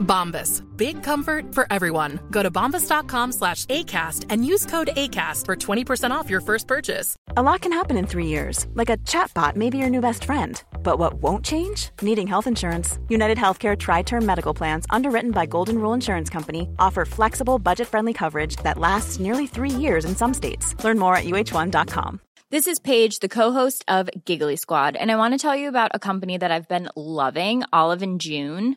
Bombas. Big comfort for everyone. Go to bombas.com slash ACAST and use code ACAST for 20% off your first purchase. A lot can happen in three years, like a chatbot may be your new best friend. But what won't change? Needing health insurance. United Healthcare Tri Term Medical Plans, underwritten by Golden Rule Insurance Company, offer flexible, budget friendly coverage that lasts nearly three years in some states. Learn more at uh1.com. This is Paige, the co-host of Giggly Squad, and I want to tell you about a company that I've been loving, Olive and June.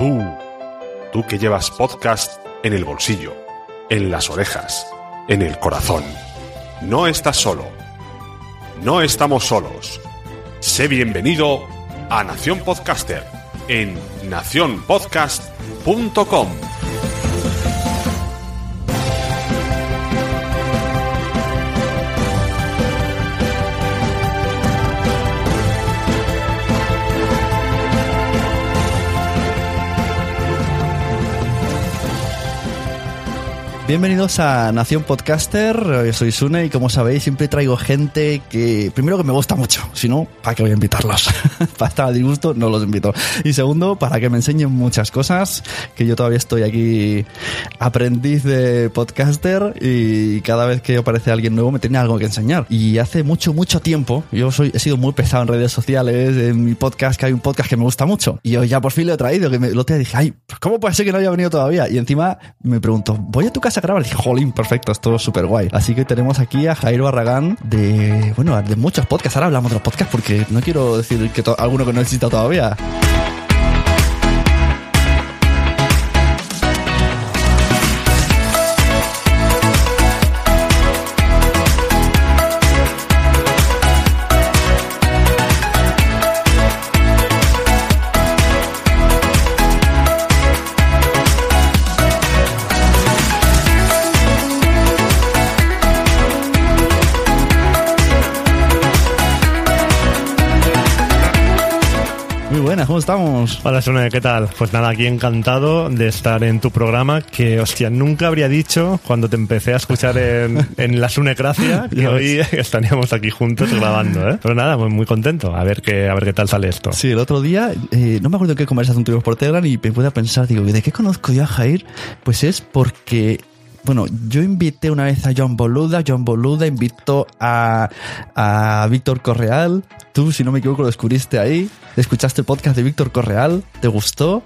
Tú, tú que llevas podcast en el bolsillo, en las orejas, en el corazón. No estás solo. No estamos solos. Sé bienvenido a Nación Podcaster en nacionpodcast.com. Bienvenidos a Nación Podcaster, yo soy Sune y como sabéis siempre traigo gente que primero que me gusta mucho, si no, ¿para qué voy a invitarlos? para estar a disgusto no los invito. Y segundo, para que me enseñen muchas cosas, que yo todavía estoy aquí aprendiz de podcaster y cada vez que aparece alguien nuevo me tiene algo que enseñar. Y hace mucho, mucho tiempo, yo soy, he sido muy pesado en redes sociales, en mi podcast, que hay un podcast que me gusta mucho. Y hoy ya por fin lo he traído, que me, lo te dije, ay, pues ¿cómo puede ser que no haya venido todavía? Y encima me pregunto, ¿voy a tu casa a grabar? Y dije, jolín, perfecto, esto es súper guay. Así que tenemos aquí a Jairo Barragán de, bueno, de muchos podcasts. Ahora hablamos de los podcasts porque no quiero decir que alguno que no exista todavía. Buenas, ¿cómo estamos? Hola Sune, ¿qué tal? Pues nada, aquí encantado de estar en tu programa que, hostia, nunca habría dicho cuando te empecé a escuchar en, en la Sunecracia que hoy estaríamos aquí juntos grabando, ¿eh? Pero nada, muy, muy contento. A ver qué, a ver qué tal sale esto. Sí, el otro día, eh, no me acuerdo en qué conversación tuvimos por Telegram y me pude a pensar, digo, ¿de qué conozco yo a Jair? Pues es porque, bueno, yo invité una vez a John Boluda, John Boluda invitó a, a Víctor Correal, tú, si no me equivoco, lo descubriste ahí, escuchaste el podcast de Víctor Correal, ¿te gustó?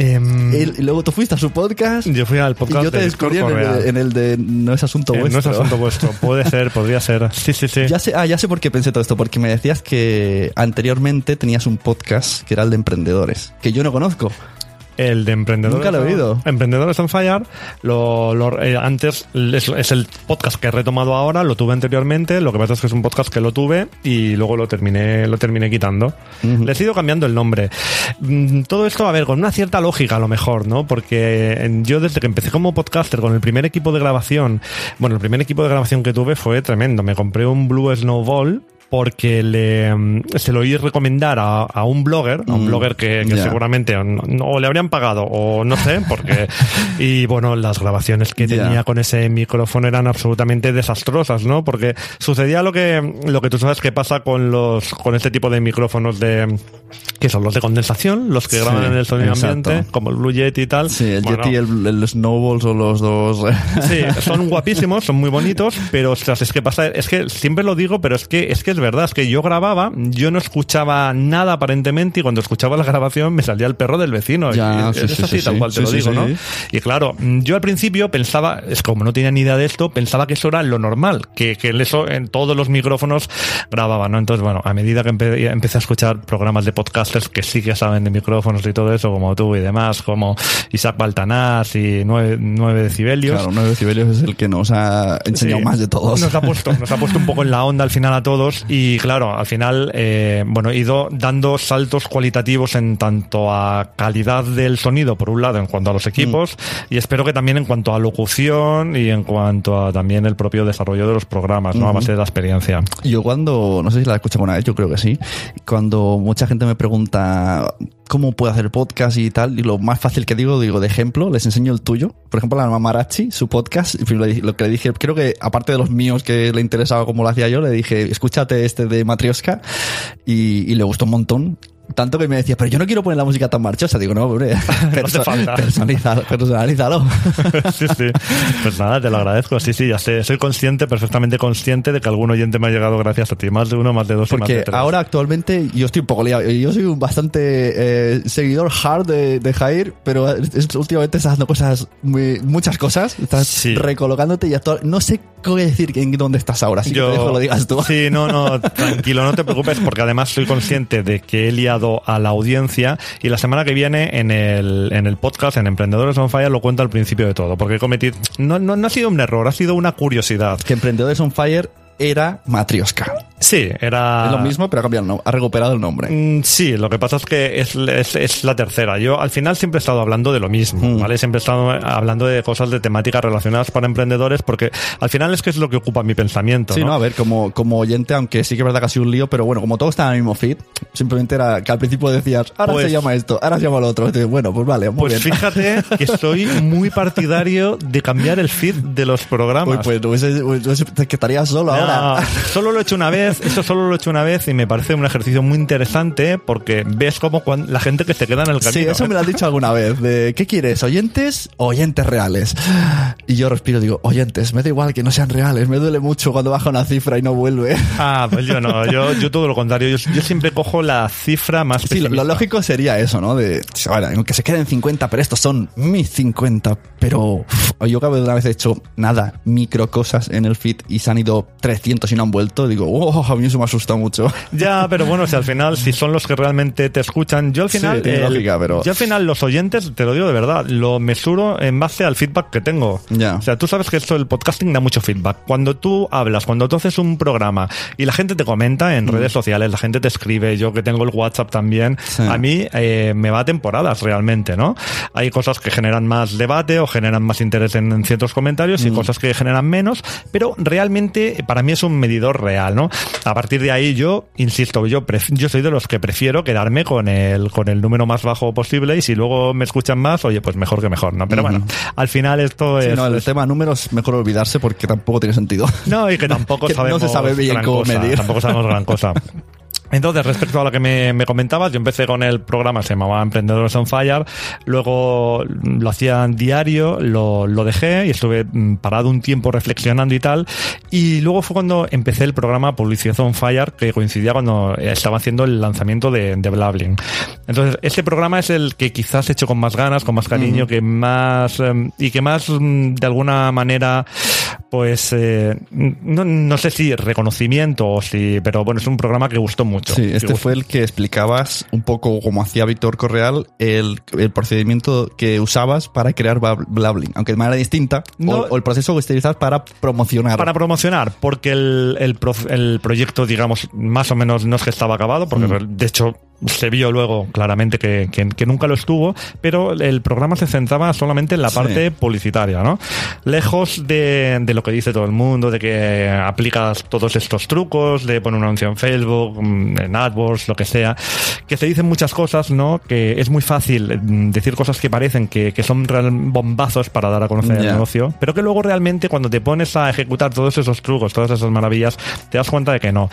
Em, Él- y luego tú fuiste a su podcast yo fui al y podcast yo te de descubrí en el, en el de No es asunto Eh, vuestro. no es asunto vuestro. Puede ser, podría ser. Sí, sí, sí. Ya sé, ah, ya sé por qué pensé todo esto, porque me decías que anteriormente tenías un podcast que era el de emprendedores, que yo no conozco. El de Emprendedores. Nunca lo he oído. Emprendedores on Fire. Lo, lo- eh, antes es, es el podcast que he retomado ahora. Lo tuve anteriormente. Lo que pasa es que es un podcast que lo tuve y luego lo terminé, lo terminé quitando. Le he ido cambiando el nombre. Mm, Todo esto, a ver, con una cierta lógica a lo mejor, ¿no? Porque eh, yo desde que empecé como podcaster con el primer equipo de grabación, bueno, el primer equipo de grabación que tuve fue tremendo. Me compré un Blue Snowball porque le, mm, se lo oí recomendar a, a un blogger, a un Mm, blogger que, que seguramente o, no- o le habrían pagado o no sé, porque y bueno, las grabaciones que tenía con ese micrófono eran absolutamente desastrosas, ¿no? Porque sucedía lo que lo que tú sabes que pasa con los con este tipo de micrófonos de que son los de condensación, los que Sí, graban en el sonido exacto. ambiente, como el Blue Yeti y tal. Sí, el Bueno, Yeti y el, el Snowball son los dos. Sí, son guapísimos, son muy bonitos, pero ostras, es que pasa, es que siempre lo digo, pero es que es que es verdad, es que yo grababa, yo no escuchaba nada aparentemente y cuando escuchaba la grabación me salía el perro del vecino. Ya, y sí, es sí, así, sí, tal sí. cual te Sí, lo sí, digo, sí. ¿no? Y claro, yo al principio pensaba, es como no tenía ni idea de esto, pensaba que eso era lo normal, que, que eso en todos los micrófonos grababan, ¿no? Entonces, bueno, a medida que empe- empecé a escuchar programas de podcasters que sí que saben de micrófonos y todo eso, como tú y demás, como Isaac Baltanás y 9, decibelios. Claro, 9 decibelios es el que nos ha enseñado Sí. más de todos. Nos ha puesto, nos ha puesto un poco en la onda al final a todos y claro, al final, eh, bueno, he ido dando saltos cualitativos en tanto a calidad del sonido, por un lado, en cuanto a los equipos y espero que también en cuanto a locución y en cuanto a también el propio desarrollo de los programas, ¿no? A base de la experiencia. Yo cuando, no sé si la escuchado alguna vez, yo creo que sí, cuando mucha gente me pregunta cómo puedo hacer podcast y tal, y lo más fácil que digo, digo, de ejemplo, les enseño el tuyo. Por ejemplo, la Mamarachi, su podcast, y lo lo que le dije, creo que aparte de los míos que le interesaba como lo hacía yo, le dije, escúchate este de Matrioska, y, y le gustó un montón. Tanto que me decía, pero yo no quiero poner la música tan marchosa. Digo, no, hombre, perso- falta. personaliza- personalízalo. sí, sí. Pues nada, te lo agradezco. Sí, sí, ya sé. Soy consciente, perfectamente consciente de que algún oyente me ha llegado gracias a ti. Más de uno, más de dos y más de Porque tres. ahora actualmente yo estoy un poco liado. Yo soy un bastante eh, seguidor hard de, de Jair, pero últimamente estás haciendo cosas, muy- muchas cosas. Estás Sí. recolocándote y actual, no sé qué decir en dónde estás ahora. Así que te dejo lo digas tú. Sí, no, no, tranquilo, no te preocupes, porque además soy consciente de que he liado a la audiencia y la semana que viene en el, en el podcast, en Emprendedores on Fire, lo cuento al principio de todo, porque he cometido. No, no, no ha sido un error, ha sido una curiosidad. Que Emprendedores on Fire era Matrioska. Sí, era. Es lo mismo, pero ha cambiado el nombre, ha recuperado el nombre. Mm, Sí, lo que pasa es que es, es, es la tercera. Yo al final siempre he estado hablando de lo mismo, Mm. ¿vale? Siempre he estado hablando de cosas de temáticas relacionadas para emprendedores porque al final es que es lo que ocupa mi pensamiento, Sí, ¿no? no, a ver, como, como oyente, aunque sí que es verdad que ha sido un lío, pero bueno, como todo está en el mismo feed, simplemente era que al principio decías, ahora Pues- se llama esto, ahora se llama lo otro. Bueno, pues vale, muy Pues bien. fíjate que soy muy partidario de cambiar el feed de los programas. Uy, pues no hubiese- te quedarías solo No, ahora. solo lo he hecho una vez, eso solo lo he hecho una vez y me parece un ejercicio muy interesante porque ves como la gente que se queda en el camino. Sí, eso me lo has dicho alguna vez. De, ¿Qué quieres? ¿Oyentes o oyentes reales? Y yo respiro y digo, oyentes, me da igual que no sean reales. Me duele mucho cuando baja una cifra y no vuelve. Ah, pues yo no, yo, yo todo lo contrario. Yo, yo siempre cojo la cifra más Sí, lo, lógico sería eso, ¿no? De, aunque se queden 50, pero estos son mis 50. Pero uf, yo cada vez una vez he hecho nada, micro cosas en el feed y se han ido 300 y no han vuelto. Digo, oh, a mí eso me asusta mucho. Ya, pero bueno, si al final, si son los que realmente te escuchan, yo al Sí, final, tiene el- lógica, pero- yo al final los oyentes, te lo digo de verdad, lo mesuro en base al feedback que tengo. Ya. O sea, tú sabes que esto del podcasting da mucho feedback. Cuando tú hablas, cuando tú haces un programa y la gente te comenta en redes sociales, la gente te escribe, yo que tengo el WhatsApp también, Mm. Sí. a mí eh, me va a temporadas realmente, ¿no? Hay cosas que generan más debate o generan más interés en, en ciertos comentarios Mm. y cosas que generan menos, pero realmente para mí es un medidor real, ¿no? A partir de ahí yo, insisto, yo, yo soy de los que prefiero quedarme con el, con el número más bajo posible y si luego me escuchan más, oye, pues mejor que mejor, ¿no? Pero bueno, al final esto Sí, es... no, el es- tema números mejor olvidarse porque tampoco tiene sentido. no, y que tampoco Que no sabemos se sabe bien cómo cosa, medir. Tampoco sabemos gran cosa. Entonces, respecto a lo que me, me comentabas, yo empecé con el programa, se llamaba Emprendedores on Fire, luego lo hacía en diario, lo, lo dejé y estuve mm, parado un tiempo reflexionando y tal, y luego fue cuando empecé el programa Publicidad on Fire, que coincidía cuando estaba haciendo el lanzamiento de, de Blabling. Entonces, este programa es el que quizás he hecho con más ganas, con más cariño, que más, em, y que más, mm, de alguna manera, pues, eh, no, no sé si reconocimiento o si, pero bueno, es un programa que gustó mucho. Sí, este fue el que explicabas un poco como hacía Víctor Correal el, el procedimiento que usabas para crear Blabling, aunque de manera distinta, No. o, o el proceso que utilizas para promocionar. Para promocionar, porque el, el, pro- el proyecto, digamos, más o menos no es que estaba acabado, porque Mm. de hecho se vio luego claramente que, que- que nunca lo estuvo, pero el programa se centraba solamente en la Sí. parte publicitaria, ¿no? Lejos de, de lo que dice todo el mundo, de que aplicas todos estos trucos, de poner un anuncio en Facebook, mm, en AdWords, lo que sea, que se dicen muchas cosas, ¿no? Que es muy fácil mm, decir cosas que parecen que, que son bombazos para dar a conocer el negocio, pero que luego realmente cuando te pones a ejecutar todos esos trucos, todas esas maravillas, te das cuenta de que no.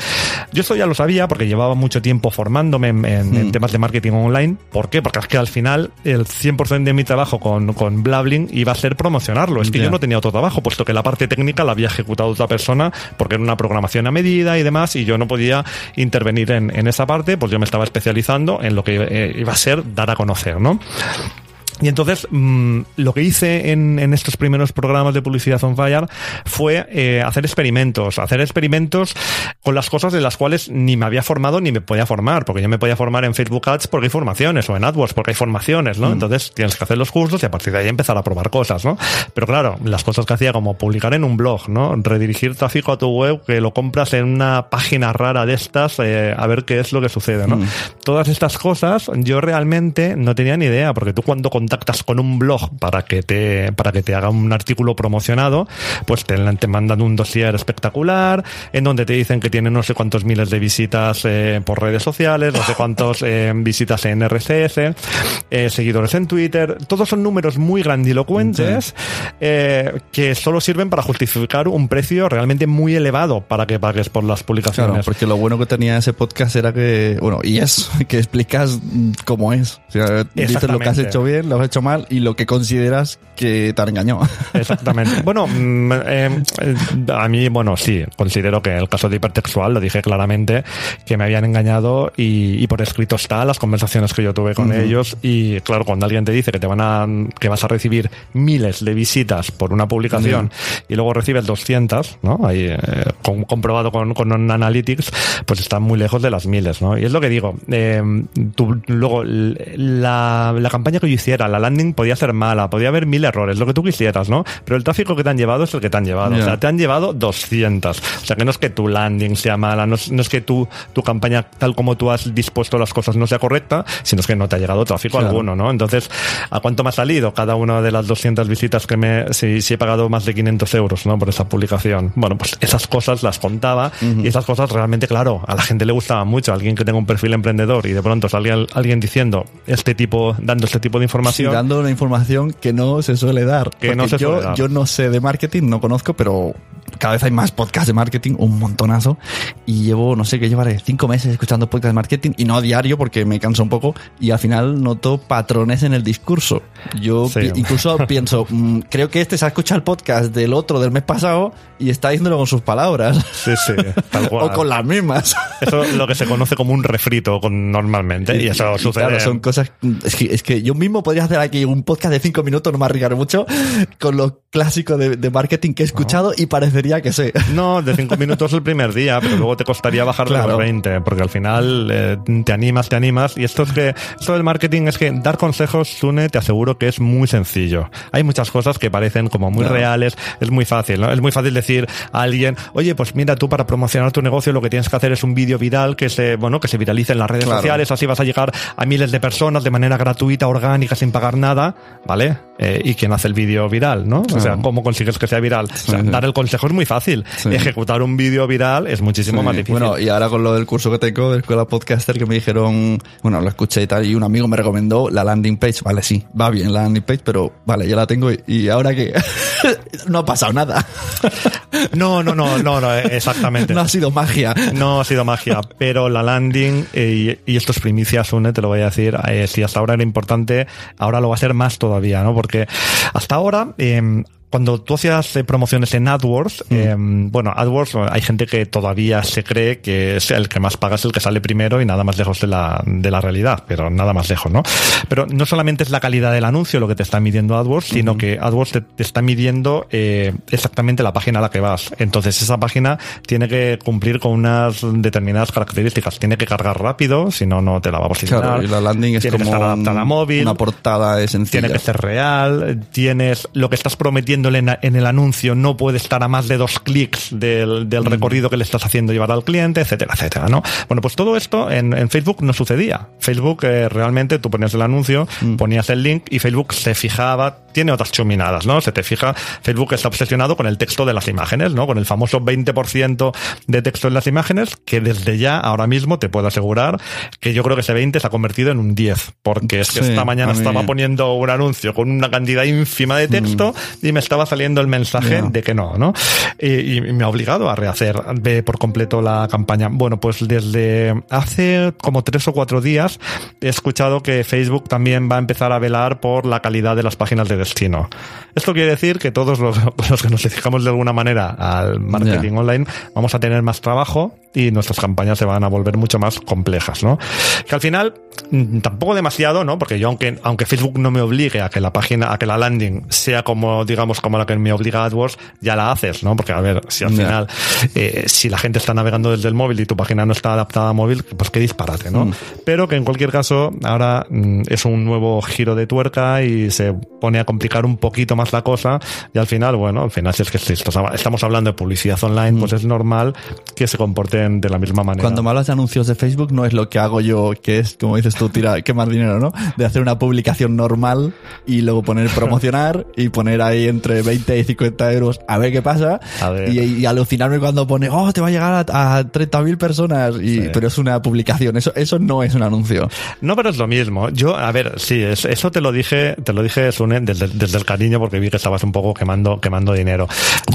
Yo esto ya lo sabía porque llevaba mucho tiempo formándome en, en- en Mm. temas de marketing online. ¿Por qué? Porque es que al final el 100% de mi trabajo con, con Blabling iba a ser promocionarlo. Es que yo no tenía otro trabajo, puesto que la parte técnica la había ejecutado otra persona porque era una programación a medida y demás y yo no podía intervenir en, en esa parte, pues yo me estaba especializando en lo que eh, iba a ser dar a conocer, ¿no? Y entonces, mm, lo que hice en, en estos primeros programas de publicidad on fire fue eh, hacer experimentos, hacer experimentos con las cosas de las cuales ni me había formado ni me podía formar, porque yo me podía formar en Facebook Ads porque hay formaciones, o en AdWords porque hay formaciones, ¿no? Entonces tienes que hacer los cursos y a partir de ahí empezar a probar cosas, ¿no? Pero claro, las cosas que hacía como publicar en un blog, ¿no? Redirigir tráfico a tu web, que lo compras en una página rara de estas, eh, a ver qué es lo que sucede, ¿no? Todas estas cosas yo realmente no tenía ni idea, porque tú cuando contactas con un blog para que te, para que te haga un artículo promocionado, pues te, te mandan un dossier espectacular, en donde te dicen que tiene no sé cuántos miles de visitas eh, por redes sociales, no sé cuántos eh, visitas en RSS, eh, seguidores en Twitter, todos son números muy grandilocuentes eh, que solo sirven para justificar un precio realmente muy elevado para que pagues por las publicaciones. Claro, porque lo bueno que tenía ese podcast era que, bueno, y es que explicas cómo es. O sea, dices lo que has hecho bien, lo has hecho mal y lo que consideras que te han engañado. Exactamente. Bueno, mm, eh, a mí, bueno, sí, considero que el caso de hipertextual lo dije claramente, que me habían engañado y, y por escrito está las conversaciones que yo tuve con ellos y claro, cuando alguien te dice que te van a, que vas a recibir miles de visitas por una publicación y luego recibes 200, ¿no? Ahí, eh, con- comprobado con, con Analytics, pues está muy lejos de las miles, ¿no? Y es lo que digo, eh, tú- luego, la, la campaña que yo hiciera, la landing podía ser mala, podía haber mil errores, lo que tú quisieras, ¿no? Pero el tráfico que te han llevado es el que te han llevado. O sea, te han llevado 200. O sea, que no es que tu landing sea mala, no es, no es que tu, tu campaña, tal como tú has dispuesto las cosas, no sea correcta, sino es que no te ha llegado tráfico Claro. alguno, ¿no? Entonces, ¿a cuánto me ha salido cada una de las 200 visitas que me, si, si he pagado más de 500 euros, ¿no? Por esa publicación. Bueno, pues esas cosas las contaba y esas cosas realmente, claro, a la gente le gustaba mucho. Alguien que tenga un perfil emprendedor y de pronto salga al- alguien diciendo este tipo, dando este tipo de Sí, información. dando una información que no se suele dar. Que no se yo, suele dar. yo no sé de marketing, no conozco, pero cada vez hay más podcasts de marketing, un montonazo. Y llevo, no sé qué llevaré, cinco meses escuchando podcasts de marketing y no a diario porque me cansa un poco. Y al final noto patrones en el discurso. Yo Sí. pi- incluso pienso, mm, creo que este se ha escuchado el podcast del otro del mes pasado y está diciéndolo con sus palabras. Sí, sí, tal cual. o con las mismas. Eso es lo que se conoce como un refrito con, normalmente. Y eso Y sucede. Claro, son cosas. Es que, es que yo mismo podría hacer aquí un podcast de cinco minutos, no me arriesgaré mucho, con lo clásico de, de marketing que he escuchado y parecería que sé. No, de cinco minutos el primer día, pero luego te costaría bajar Claro. los 20, porque al final eh, te animas, te animas. Y esto es que, esto del marketing es que dar consejos, Sune, te aseguro que es muy sencillo. Hay muchas cosas que parecen como muy Claro. reales, es muy fácil, ¿no? Es muy fácil decir a alguien, oye, pues mira, tú para promocionar tu negocio lo que tienes que hacer es un vídeo viral que se, bueno, que se viralice en las redes Claro. sociales, así vas a llegar a miles de personas de manera gratuita, orgánica, sin pagar nada, ¿vale? Eh, ¿Y quién hace el vídeo viral, no? O sea. ¿cómo consigues que sea viral? O sea, sí. dar el consejo es muy fácil. Sí. Ejecutar un vídeo viral es muchísimo Sí. más difícil. Bueno, y ahora con lo del curso que tengo de Escuela Podcaster que me dijeron, bueno, lo escuché y tal, y un amigo me recomendó la landing page. Vale, sí, va bien la landing page, pero vale, ya la tengo y, y ahora que no ha pasado nada. no, no, no, no, no, exactamente. No ha sido magia. No ha sido magia, pero la landing, eh, y, y esto es primicia, Sune, te lo voy a decir, eh, si hasta ahora era importante, ahora lo va a ser más todavía, ¿no? Porque hasta ahora, eh, cuando tú hacías eh, promociones en AdWords, eh, bueno, AdWords, hay gente que todavía se cree que es el que más paga es el que sale primero y nada más lejos de la, de la realidad, pero nada más lejos, ¿no? Pero no solamente es la calidad del anuncio lo que te está midiendo AdWords, sino que AdWords te, te está midiendo eh, exactamente la página a la que vas. Entonces esa página tiene que cumplir con unas determinadas características. Tiene que cargar rápido, si no, no te la va a posicionar. Claro, y la landing es tiene como que estar adaptada a móvil. una portada sencilla. Tiene que ser real, tienes lo que estás prometiéndole en, en el anuncio no puede estar a más de dos clics del, del recorrido que le estás haciendo llevar al cliente, etcétera, etcétera, ¿no? Bueno, pues todo esto en, en Facebook no sucedía. Facebook eh, realmente tú ponías el anuncio, ponías el link y Facebook se fijaba, tiene otras chuminadas, ¿no? Se te fija, Facebook está obsesionado con el texto de las imágenes, ¿no? Con el famoso 20% de texto en las imágenes, que desde ya, ahora mismo, te puedo asegurar que yo creo que ese 20 se ha convertido en un 10, porque es que Sí, esta mañana estaba poniendo un anuncio con una cantidad ínfima de texto y me estaba saliendo el mensaje de que no, ¿no? Y, y me ha obligado a rehacer de por completo la campaña. Bueno, pues desde hace como tres o cuatro días he escuchado que Facebook también va a empezar a velar por la calidad de las páginas de destino. Esto quiere decir que todos los, los que nos dedicamos de alguna manera al marketing online vamos a tener más trabajo y nuestras campañas se van a volver mucho más complejas, ¿no? Que al final mm, tampoco demasiado, ¿no? Porque yo aunque aunque Facebook no me obligue a que la página, a que la landing sea como digamos como la que me obliga AdWords, ya la haces, ¿no? Porque a ver, si al final eh, si la gente está navegando desde el móvil y tu página no está adaptada a móvil, pues qué disparate, ¿no? Mm. Pero que en cualquier caso ahora mm, es un nuevo giro de tuerca y se pone a complicar un poquito más la cosa y al final, bueno, al final si es que si estamos hablando de publicidad online, pues es normal que se comporten de la misma manera. Mm. Cuando me hablas de anuncios de Facebook no es lo que hago yo, que es, como dices tú, tira, quemar dinero, ¿no? De hacer una publicación normal y luego poner promocionar y poner ahí entre 20 y 50 euros a ver qué pasa A ver. Y, y alucinarme cuando pone, oh, te va a llegar a, a 30.000 personas, y, Sí. pero es una publicación, eso, eso no es un anuncio. No, pero es lo mismo. Yo, a ver, sí, es- eso te lo dije, te lo dije, Sune, desde, desde el cariño, porque vi que estabas un poco quemando, quemando dinero.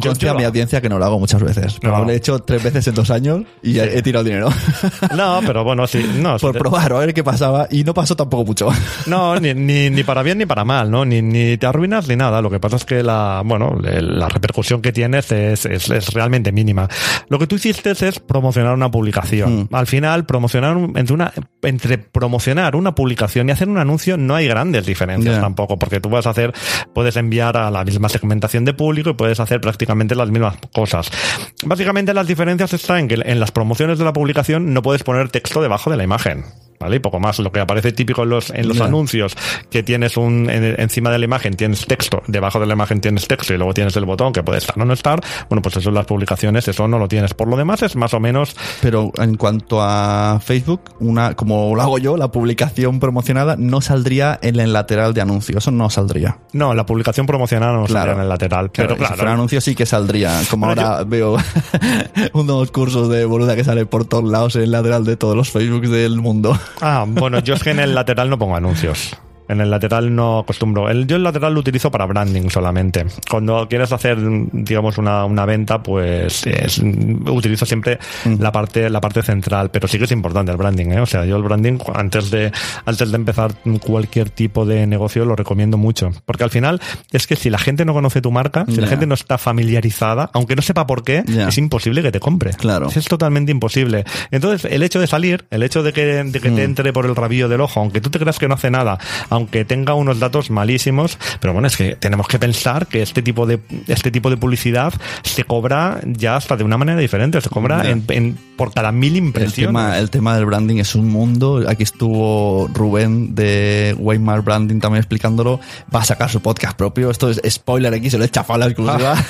Yo, Conste a yo- mi audiencia que no lo hago muchas veces. Pero No. lo habré hecho tres veces en dos años y he, he tirado dinero. no, pero bueno, sí, no. Por sí, probar, a ver qué pasaba. Y no pasó tampoco mucho. No, ni, ni, ni para bien ni para mal, ¿no? Ni, ni te arruinas ni nada. Lo que pasa es que la, bueno, la repercusión que tienes es, es, es realmente mínima. Lo que tú hiciste es promocionar una publicación. Al final, promocionar entre una, entre promocionar una publicación y hacer un anuncio no hay grandes diferencias tampoco, porque tú vas a hacer, puedes enviar a la misma segmentación de público y puedes hacer prácticamente las mismas cosas. Básicamente las diferencias están en que en las promociones de la publicación no puedes poner texto debajo de la imagen. ¿Vale? Y poco más. Lo que aparece típico en los, en los anuncios, que tienes un, en- encima de la imagen tienes texto, debajo de la imagen tienes texto y luego tienes el botón que puede estar o no estar. Bueno, pues eso en las publicaciones, eso no lo tienes. Por lo demás es más o menos, Pero en cuanto a Facebook, una, como lo hago yo, la publicación promocionada no saldría en el lateral de anuncio. Eso no saldría. no, la publicación promocionada no Claro. saldría en el lateral. Claro, pero claro. si fuera anuncio sí que saldría. Como Bueno, ahora veo unos cursos de boluda que salen por todos lados en el lateral de todos los Facebooks del mundo. Ah, bueno, yo es que en el lateral no pongo anuncios. En el lateral no acostumbro. El, yo el lateral lo utilizo para branding solamente. Cuando quieres hacer, digamos, una, una venta, pues es- utilizo siempre la parte la parte central. Pero sí que es importante el branding, ¿eh? O sea, yo el branding antes de antes de empezar cualquier tipo de negocio lo recomiendo mucho, porque al final es que si la gente no conoce tu marca, si la gente no está familiarizada, aunque no sepa por qué, es imposible que te compre. Claro. Es totalmente imposible. Entonces, el hecho de salir, el hecho de que, de que te entre por el rabillo del ojo, aunque tú te creas que no hace nada, aunque tenga unos datos malísimos, pero bueno, es que tenemos que pensar que este tipo de, este tipo de publicidad se cobra ya hasta de una manera diferente, se cobra en, en- por cada mil El impresiones. tema, el tema del branding es un mundo. Aquí estuvo Rubén de Waymark Branding también explicándolo. Va a sacar su podcast propio. Esto es spoiler aquí, se lo he chafado la exclusiva.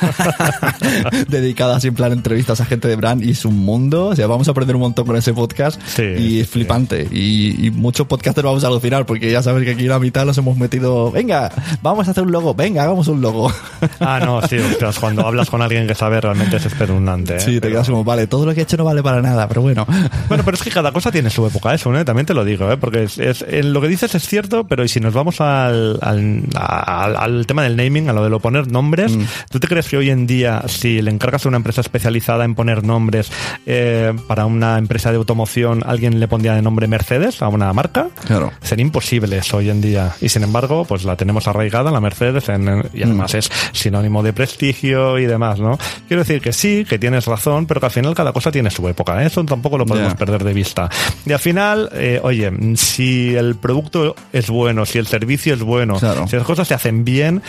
Dedicada así en plan entrevistas a gente de brand y es un mundo. O sea, vamos a aprender un montón con ese podcast. Sí, y es sí. flipante. Y, y muchos podcasters vamos a alucinar porque ya sabes que aquí la mitad los hemos metido. Venga, vamos a hacer un logo. Venga, hagamos un logo. Ah, no, sí, ostras, cuando hablas con alguien que sabe realmente es espeluznante. ¿eh? Sí, te Pero- quedas como, vale, todo lo que he hecho no vale para nada, pero bueno. Bueno, pero es que cada cosa tiene su época, eso, ¿eh? también te lo digo, ¿eh? porque es, es- en lo que dices es cierto, pero y si nos vamos al, al, al- al tema del naming, a lo de lo poner nombres, Mm. ¿tú te crees que hoy en día, si le encargas a una empresa especializada en poner nombres eh, para una empresa de automoción, alguien le pondría de nombre Mercedes a una marca? Claro. Sería imposible eso hoy en día. Y sin embargo, pues la tenemos arraigada, la Mercedes, en- y además es sinónimo de prestigio y demás, ¿no? Quiero decir que sí, que tienes razón, pero que al final cada cosa tiene su época. ¿eh? Eso tampoco lo podemos perder de vista. Y al final, eh, oye, si el producto es bueno, si el servicio es bueno, Claro. si las cosas se hacen bien,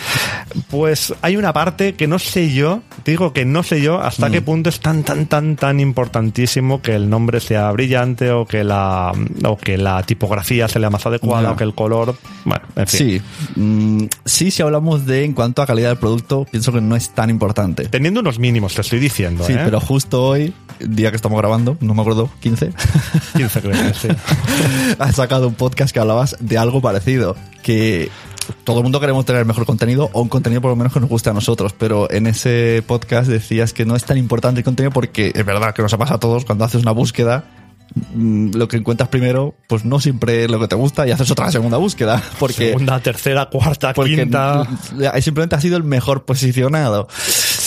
pues hay una parte que no sé yo, digo que no sé yo hasta Mm. qué punto es tan, tan, tan, tan importantísimo que el nombre sea brillante o que la, o que la tipografía sea la más adecuada o que el color, bueno, en fin. Sí, Mm, sí, si hablamos de en cuanto a calidad del producto, pienso que no es tan importante. Teniendo unos mínimos, te estoy diciendo, Sí, ¿eh? pero justo hoy, día que estamos grabando, no me acuerdo, 15, 15 creo que sí. has sacado un podcast que hablabas de algo parecido, que todo el mundo queremos tener mejor contenido o un contenido por lo menos que nos guste a nosotros, pero en ese podcast decías que no es tan importante el contenido porque es verdad que nos ha pasado a todos cuando haces una búsqueda lo que encuentras primero, pues no siempre es lo que te gusta y haces otra segunda búsqueda. Porque, Segunda, tercera, cuarta, quinta. simplemente ha sido el mejor posicionado.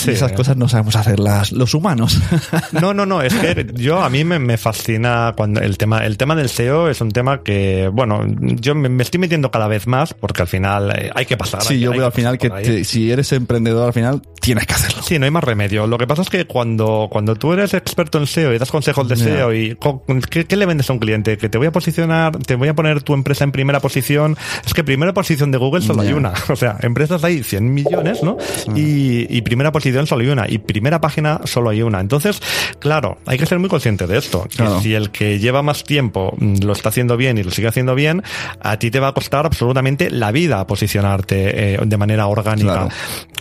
Y esas cosas no sabemos hacerlas los humanos. No, no, no, es que yo a mí me, me fascina cuando el tema, el tema del SEO es un tema que, bueno, yo me, me estoy metiendo cada vez más porque al final eh, hay que pasar. sí, hay- yo hay veo al final que te- si eres emprendedor al final tienes que hacerlo. Sí, no hay más remedio. Lo que pasa es que cuando, cuando tú eres experto en SEO y das consejos de. SEO y ¿qué, qué le vendes a un cliente? Que te voy a posicionar, te voy a poner tu empresa en primera posición. Es que primera posición de Google solo hay Ya. una. O sea, empresas hay 100 millones, ¿no? Y, y primera posición solo hay una. Y primera página solo hay una. Entonces, claro, hay que ser muy consciente de esto. Que Claro. si el que lleva más tiempo mm, lo está haciendo bien y lo sigue haciendo bien, a ti te va a costar absolutamente la vida posicionarte eh, de manera orgánica. Claro.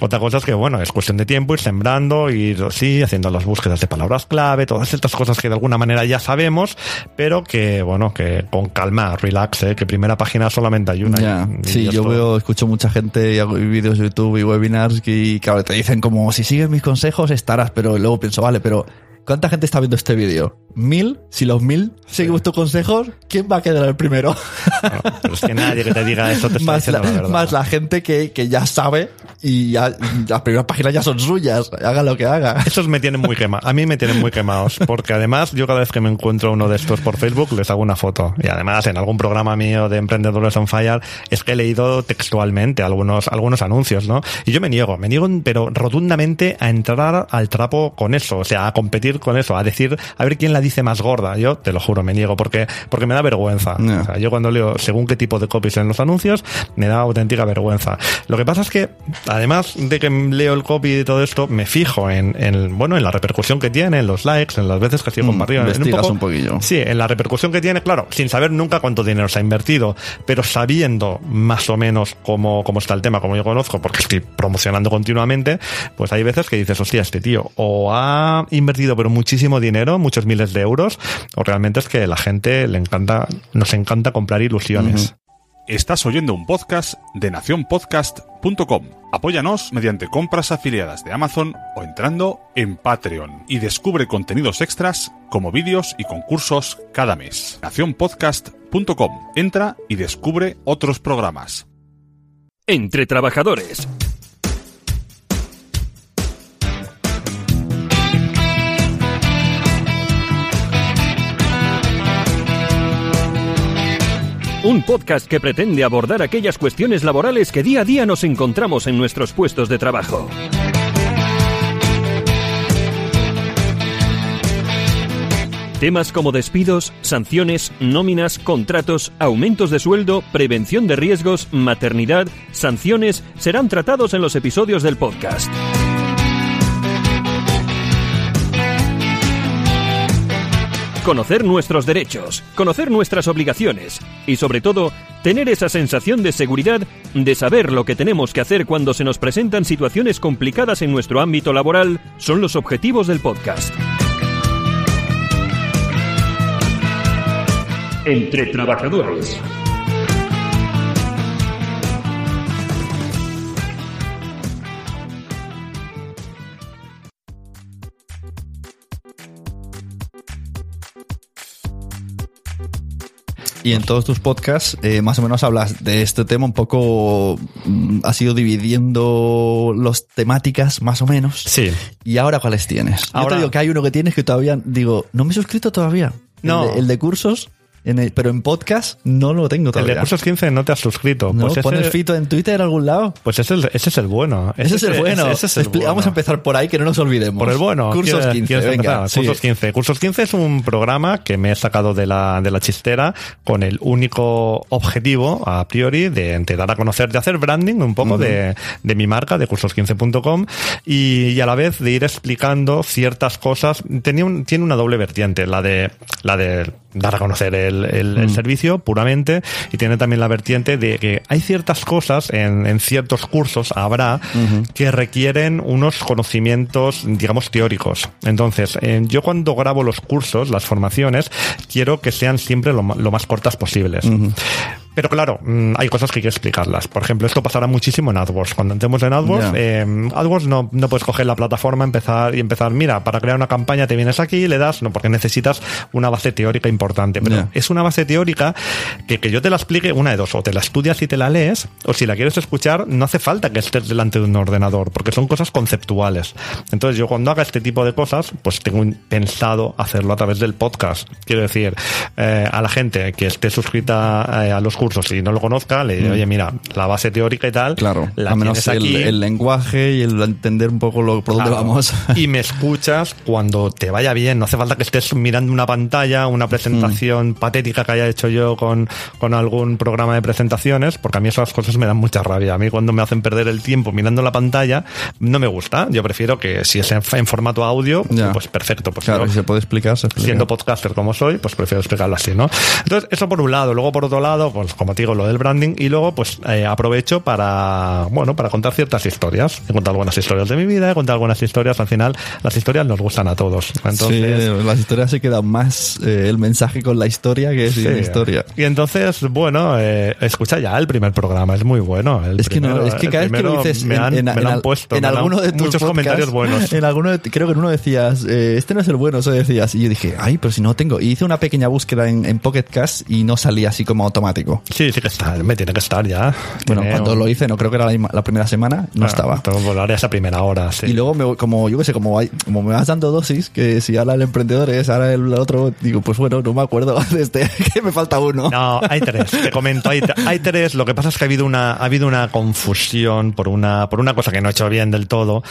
Otra cosa es que, bueno, es cuestión de tiempo ir sembrando, ir, sí, haciendo las búsquedas de palabras clave, todas estas cosas que de alguna manera ya sabemos, pero que, bueno, que con calma, relax, ¿eh? que primera página solamente hay una. Ya, Y- y sí, yo esto- veo, escucho mucha gente y hago vídeos de YouTube y webinars y claro, te dicen como si sigues mis consejos estarás, pero luego pienso, vale, pero ¿cuánta gente está viendo este vídeo? ¿Mil? Si los mil seguimos tus consejos, ¿quién va a quedar el primero? Bueno, pero es que nadie que te diga eso te está más, diciendo la, la verdad. más la gente que, que ya sabe y ya, las primeras páginas ya son suyas, haga lo que haga. Esos me tienen muy quemados. A mí me tienen muy quemados. Porque además, yo cada vez que me encuentro uno de estos por Facebook, les hago una foto. Y además, en algún programa mío de Emprendedores on Fire, es que he leído textualmente algunos, algunos anuncios, ¿no? Y yo me niego, me niego, pero rotundamente a entrar al trapo con eso. O sea, a competir con eso, a decir, a ver quién la dice más gorda. Yo, te lo juro, me niego porque, porque me da vergüenza. O sea, yo cuando leo según qué tipo de copies en los anuncios, me da auténtica vergüenza. Lo que pasa es que, además de que leo el copy y todo esto, me fijo en, en, bueno, en la repercusión que tiene, en los likes, en las veces que ha sido Mm, compartido. en investigas un poquillo. Sí, en la repercusión que tiene, claro, sin saber nunca cuánto dinero se ha invertido, pero sabiendo más o menos cómo, cómo está el tema, como yo conozco, porque estoy promocionando continuamente, pues hay veces que dices, hostia, este tío o ha invertido pero muchísimo dinero, muchos miles de euros, o realmente es que la gente le encanta, nos encanta comprar ilusiones. Estás oyendo un podcast de nacionpodcast.com. Apóyanos mediante compras afiliadas de Amazon o entrando en Patreon y descubre contenidos extras como vídeos y concursos cada mes. nacionpodcast.com. Entra y descubre otros programas. Entre trabajadores. Un podcast que pretende abordar aquellas cuestiones laborales que día a día nos encontramos en nuestros puestos de trabajo. Temas como despidos, sanciones, nóminas, contratos, aumentos de sueldo, prevención de riesgos, maternidad, sanciones serán tratados en los episodios del podcast. Conocer nuestros derechos, conocer nuestras obligaciones y sobre todo tener esa sensación de seguridad de saber lo que tenemos que hacer cuando se nos presentan situaciones complicadas en nuestro ámbito laboral son los objetivos del podcast. Entre trabajadores. Y en todos tus podcasts, eh, más o menos hablas de este tema un poco, mm, has ido dividiendo las temáticas, más o menos. Sí. ¿Y ahora cuáles tienes? Yo Ahora- te digo que hay uno que tienes que todavía, digo, no me he suscrito todavía. El No. de- El de, cursos, en el- pero en podcast no lo tengo El todavía. de cursos 15 no te has suscrito. ¿No? Pues ¿Pones fito en Twitter algún lado? pues ese, es el- ese es el bueno. Ese es el bueno. Ese es el Expli- Vamos a empezar por ahí, que no nos olvidemos. Por el bueno. Cursos ¿Quieres- 15, quieres venga. empezar? sí. Cursos 15. Cursos 15 es un programa que me he sacado de la, de la chistera con el único objetivo, a priori, de, de dar a conocer, de hacer branding un poco de, de mi marca, de cursos15.com, y, y a la vez de ir explicando ciertas cosas. Tenía un- tiene una doble vertiente, la de, la de dar a conocer el, el- el servicio puramente, y tiene también la vertiente de que hay ciertas cosas en, en ciertos cursos, habrá, que requieren unos conocimientos, digamos, teóricos. Entonces, eh, yo cuando grabo los cursos, las formaciones, quiero que sean siempre lo más cortas posibles. Pero claro, mm, hay cosas que hay que explicarlas. Por ejemplo, esto pasará muchísimo en AdWords. Cuando entremos en AdWords, Ya. eh, AdWords no, no puedes coger la plataforma, empezar y empezar, mira, para crear una campaña te vienes aquí y le das, no, porque necesitas una base teórica importante. Pero Ya. es una base teórica que, que yo te la explique una de dos, o te la estudias y te la lees, o si la quieres escuchar, no hace falta que estés delante de un ordenador, porque son cosas conceptuales. Entonces yo cuando haga este tipo de cosas, pues tengo pensado hacerlo a través del podcast. Quiero decir, eh, a la gente que esté suscrita eh, a los cursos y no lo conozca, le diré, oye, mira, la base teórica y tal, Mm. Claro, la al menos el, aquí. el lenguaje y el entender un poco lo, por dónde vamos. Y me escuchas cuando te vaya bien. No hace falta que estés mirando una pantalla, una presentación Mm. patética que haya hecho yo con, con algún programa de presentaciones, porque a mí esas cosas me dan mucha rabia. A mí cuando me hacen perder el tiempo mirando la pantalla, no me gusta. Yo prefiero que si es en, en formato audio, Ya. pues perfecto. Pues claro, si se puede explicar, se explica. siendo podcaster como soy, pues prefiero explicarlo así, ¿no? Entonces, eso por un lado. Luego, por otro lado, pues como te digo, lo del branding. Y luego, pues eh, aprovecho para, bueno, para contar ciertas historias. He contado algunas historias de mi vida, he contado algunas historias. Al final, las historias nos gustan a todos. Entonces, sí, las historias se quedan más eh, el mensaje con la historia que sin sí. historia. Y entonces, bueno, eh, escucha ya el primer programa, es muy bueno. El Es que no, es que cada vez que lo dices me han, en- me en lo han puesto. en me lo han- alguno de tus muchos podcasts, comentarios buenos. En alguno de- creo que en uno decías, eh, este no es el bueno, eso decías. Y yo dije, ay, pero si no tengo. Y hice una pequeña búsqueda en, en Pocket Cast y no salía así como automático. Sí, sí que está, me tiene que estar ya. Bueno, Tiene cuando un- lo hice, no creo que era la, la primera semana, no Ah, estaba. Tengo que volar esa primera hora, sí. Y luego, me, como yo qué sé, como, hay- como me vas dando dosis, que si ahora el emprendedor es, ahora el otro, digo, pues bueno, no me acuerdo de este, que me falta uno. No, hay tres, te comento, hay, hay tres. Lo que pasa es que ha habido una, ha habido una confusión por una, por una cosa que no he hecho bien del todo,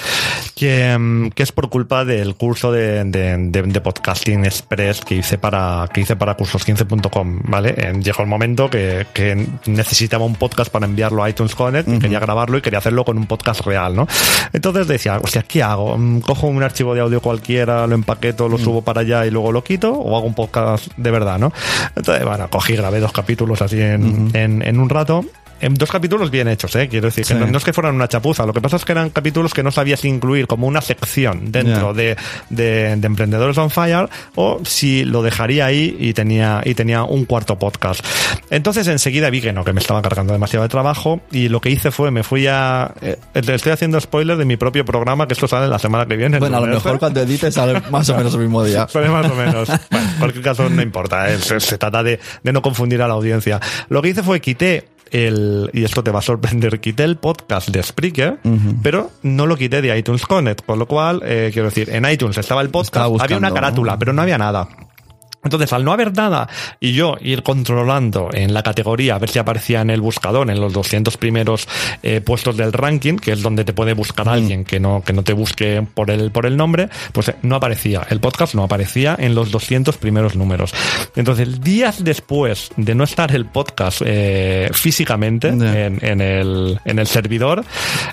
que, mm, que es por culpa del curso de, de, de- de podcasting express que hice para, que hice para cursos15.com, ¿vale? Eh, Llegó el momento que, que necesitaba un podcast para enviarlo a iTunes Connect, y quería grabarlo y quería hacerlo con un podcast real, ¿no? Entonces decía, hostia, ¿qué hago? Mm, ¿Cojo un archivo de audio cualquiera, lo empaqueto, lo subo para allá y luego lo quito? ¿O hago un podcast de verdad, no? Entonces, bueno, cogí, grabé dos capítulos así en, en, en un rato. En dos capítulos bien hechos, ¿eh? Quiero decir, que no, no es que fueran una chapuza, lo que pasa es que eran capítulos que no sabías si incluir como una sección dentro de, de, de Emprendedores on Fire o si lo dejaría ahí y tenía, y tenía un cuarto podcast. Entonces enseguida vi que no, que me estaba cargando demasiado de trabajo y lo que hice fue, me fui a... eh, estoy haciendo spoiler de mi propio programa, que esto sale la semana que viene. Bueno, a lo mejor cuando edites sale más o menos el mismo día. Sale más o menos. Bueno, en cualquier caso no importa, ¿eh? se, se trata de, de no confundir a la audiencia. Lo que hice fue quité el, y esto te va a sorprender, quité el podcast de Spreaker, pero no lo quité de iTunes Connect, con lo cual, eh, quiero decir, en iTunes estaba el podcast, Estaba buscando, había una carátula, ¿no? pero no había nada. Entonces, al no haber nada y yo ir controlando en la categoría, a ver si aparecía en el buscador, en los 200 primeros eh, puestos del ranking, que es donde te puede buscar alguien que no, que no te busque por el, por el nombre, pues eh, no aparecía. El podcast no aparecía en los 200 primeros números. Entonces, días después de no estar el podcast eh, físicamente en, en el, en el servidor,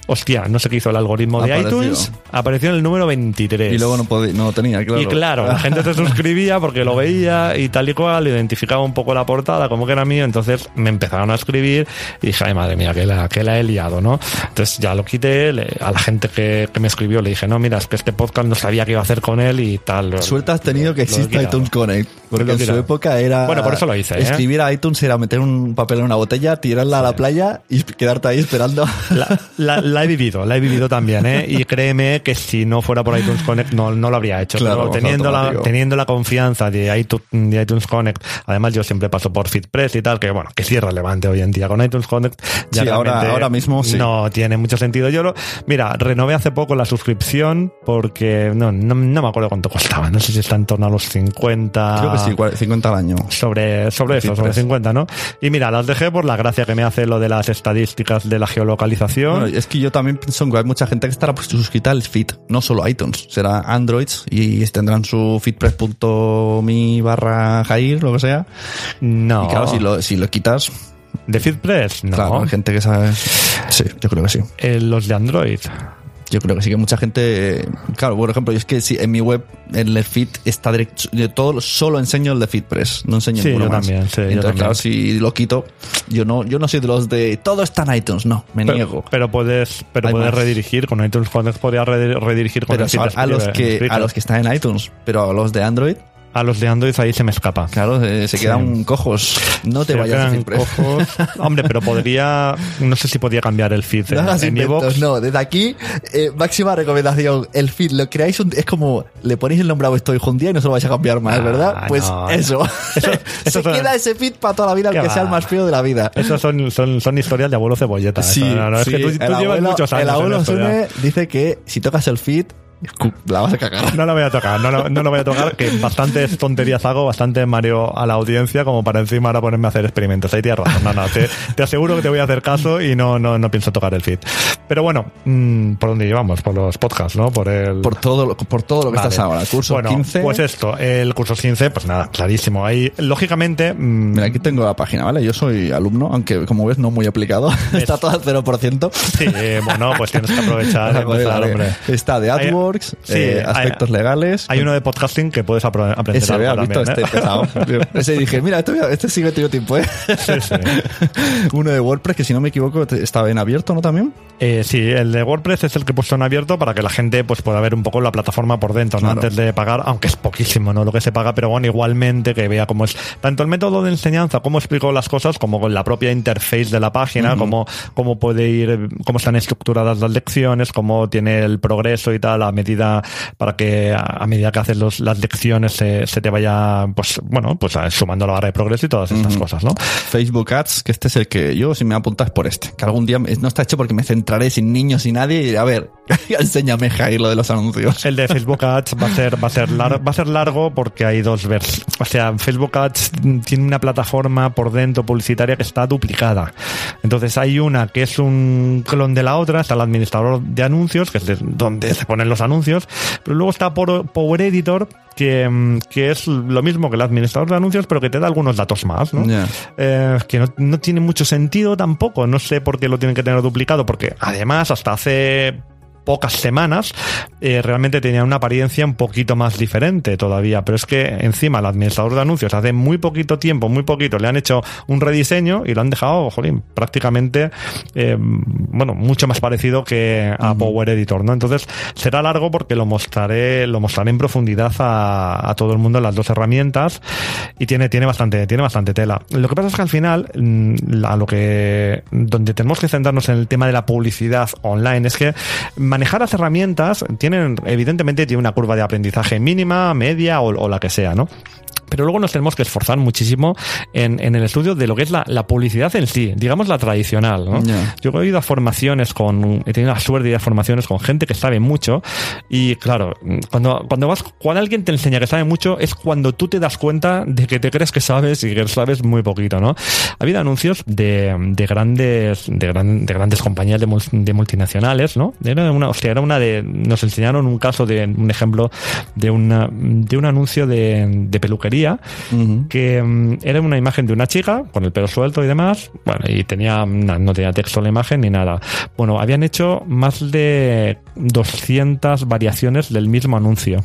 hostia, no sé qué hizo el algoritmo de iTunes, apareció en el número 23. Y luego no, podía, no tenía, claro. Y claro, la gente se suscribía porque lo veía y tal y cual, identificaba un poco la portada como que era mío, entonces me empezaron a escribir y dije, ay madre mía, que la, que la he liado, ¿no? Entonces ya lo quité, le- a la gente que, que me escribió le dije, no, mira, es que este podcast no sabía qué iba a hacer con él y tal. Suerte has tenido que Lo he exista iTunes Connect. Porque en su época era. Bueno, por eso lo hice, ¿eh? Escribir a iTunes era meter un papel en una botella, tirarla a la playa y quedarte ahí esperando. La, la- la he vivido, la he vivido también, ¿eh? Y créeme que si no fuera por iTunes Connect no, no lo habría hecho. Claro, Pero teniendo la, teniendo la confianza de iTunes, de iTunes Connect, además yo siempre paso por FitPress y tal, que bueno, que sí es relevante hoy en día con iTunes Connect. Sí, ahora- ahora mismo sí. No tiene mucho sentido. Yo lo, mira, renové hace poco la suscripción porque no, no, no me acuerdo cuánto costaba. No sé si está en torno a los 50. Creo que sí, cua- 50 al año. Sobre, sobre eso, sobre FitPress. 50, ¿no? Y mira, las dejé por la gracia que me hace lo de las estadísticas de la geolocalización. Bueno, es que yo también pienso que hay mucha gente que estará pues, suscrita al feed, no solo iTunes, será Androids y tendrán su barra Jair, lo que sea. no. Y claro, si lo, si lo quitas, ¿De FitPress? No. claro, hay gente que sabe. Sí, yo creo que sí. Eh, los de Android. Yo creo que sí que mucha gente. Claro, por ejemplo, yo es que sí, en mi web, en el feed está directo. yo todo solo enseño el de FeedPress, no enseño Sí, ninguno yo más. también, sí, yo Entonces, también. claro, si lo quito, yo no, yo no soy de los de todo está en iTunes, no, me Pero, niego. pero puedes, pero Hay puedes más. redirigir con iTunes Connect podrías redi- redirigir con Pero el a, a los que a los que están en iTunes, pero a los de Android a los de Android ahí se me escapa. Claro, eh, se Sí. quedan cojos. No te Se vayas a quedan decir pre- cojos. Hombre, pero podría. No sé si podía cambiar el feed. No en- en inventos, no. Desde aquí, eh, máxima recomendación. El feed lo creáis, un- es como le ponéis el nombre a vuestro hijo un día y no se lo vais a cambiar más, Ah, ¿verdad? Pues no, eso. Eso- se eso son- queda ese feed para toda la vida, ¿Qué aunque va? sea el más feo de la vida. Esas son, son, son historias de abuelo cebolleta. Sí, eso, no, es sí. que tú, llevas muchos años. el en abuelo esto. Sune dice que si tocas el feed, la vas a cagar. No lo voy a tocar, no lo, no voy a tocar, que bastantes tonterías hago, bastante Mario a la audiencia, como para encima ahora ponerme a hacer experimentos. Ahí tienes razón, no, no, te, te aseguro que te voy a hacer caso y no, no, no pienso tocar el feed. Pero bueno, mm, ¿por dónde llevamos? Por los podcasts, ¿no? Por el... Por todo, lo- por todo lo que Vale. estás ahora. El curso bueno, 15. Pues esto, el curso 15, pues nada, clarísimo. Ahí, lógicamente, mm, Mira, aquí tengo la página, ¿vale? Yo soy alumno, aunque como ves no muy aplicado. Está todo al 0%. sí, eh, bueno, pues tienes que aprovechar empezar, hombre. Está de Hay- Sí, eh, hay- aspectos legales. Hay uno de podcasting que puedes aprender Ese, algo ¿has visto? también, Este ¿eh? pesado. Ese dije, mira, este, este sí que tengo tiempo, ¿eh? Sí, sí. Uno de WordPress, que si no me equivoco, estaba en abierto, ¿no? También. Eh, sí, el de WordPress es el que he puesto en abierto para que la gente pues pueda ver un poco la plataforma por dentro, ¿no? Claro. antes de pagar, aunque es poquísimo, ¿no? Lo que se paga, pero bueno, igualmente que vea cómo es tanto el método de enseñanza, cómo explico las cosas, como con la propia interface de la página, cómo, cómo puede ir, cómo están estructuradas las lecciones, cómo tiene el progreso y tal, a medida, para que a, a medida que haces los, las lecciones se, se te vaya, pues, bueno, pues a- sumando la barra de progreso y todas estas cosas, ¿no? Facebook Ads, que este es el que yo, si me apuntas por este, que algún día no está hecho porque me centraré sin niños y nadie y a ver, enséñame Jair lo de los anuncios. El de Facebook Ads va a ser va a ser lar- va a ser largo porque hay dos vers. O sea, Facebook Ads tiene una plataforma por dentro publicitaria que está duplicada. Entonces hay una que es un clon de la otra, está el administrador de anuncios, que es de donde se ponen los anuncios, pero luego está Power Editor que, mm, que es lo mismo que el administrador de anuncios, pero que te da algunos datos más, ¿no? Eh, que no, no tiene mucho sentido tampoco. No sé por qué lo tienen que tener duplicado, porque además hasta hace pocas semanas eh, realmente tenía una apariencia un poquito más diferente todavía. Pero es que encima el administrador de anuncios hace muy poquito tiempo muy poquito le han hecho un rediseño y lo han dejado jolín, prácticamente eh, bueno mucho más parecido que a Power Editor no entonces será largo porque lo mostraré lo mostraré en profundidad a, a todo el mundo en las dos herramientas y tiene tiene bastante tiene bastante tela. Lo que pasa es que al final mm, a lo que donde tenemos que centrarnos en el tema de la publicidad online es que manejar las herramientas tienen evidentemente tiene una curva de aprendizaje mínima media o, la que sea no pero luego nos tenemos que esforzar muchísimo en, en el estudio de lo que es la, la publicidad en sí, digamos la tradicional. ¿no? Ya. Yo he ido a formaciones con, he tenido la suerte de ir a formaciones con gente que sabe mucho y claro, cuando, cuando vas, cuando alguien te enseña que sabe mucho es cuando tú te das cuenta de que te crees que sabes y que sabes muy poquito, ¿no? Ha habido anuncios de, de grandes, de, gran- de grandes compañías de, mul- de multinacionales, ¿no? Era una, hostia, era una de, nos enseñaron un caso de, un ejemplo de una, de un anuncio de, de peluquería que mm, era una imagen de una chica con el pelo suelto y demás, bueno, y tenía na- no tenía texto la imagen ni nada. Bueno, habían hecho más de 200 variaciones del mismo anuncio.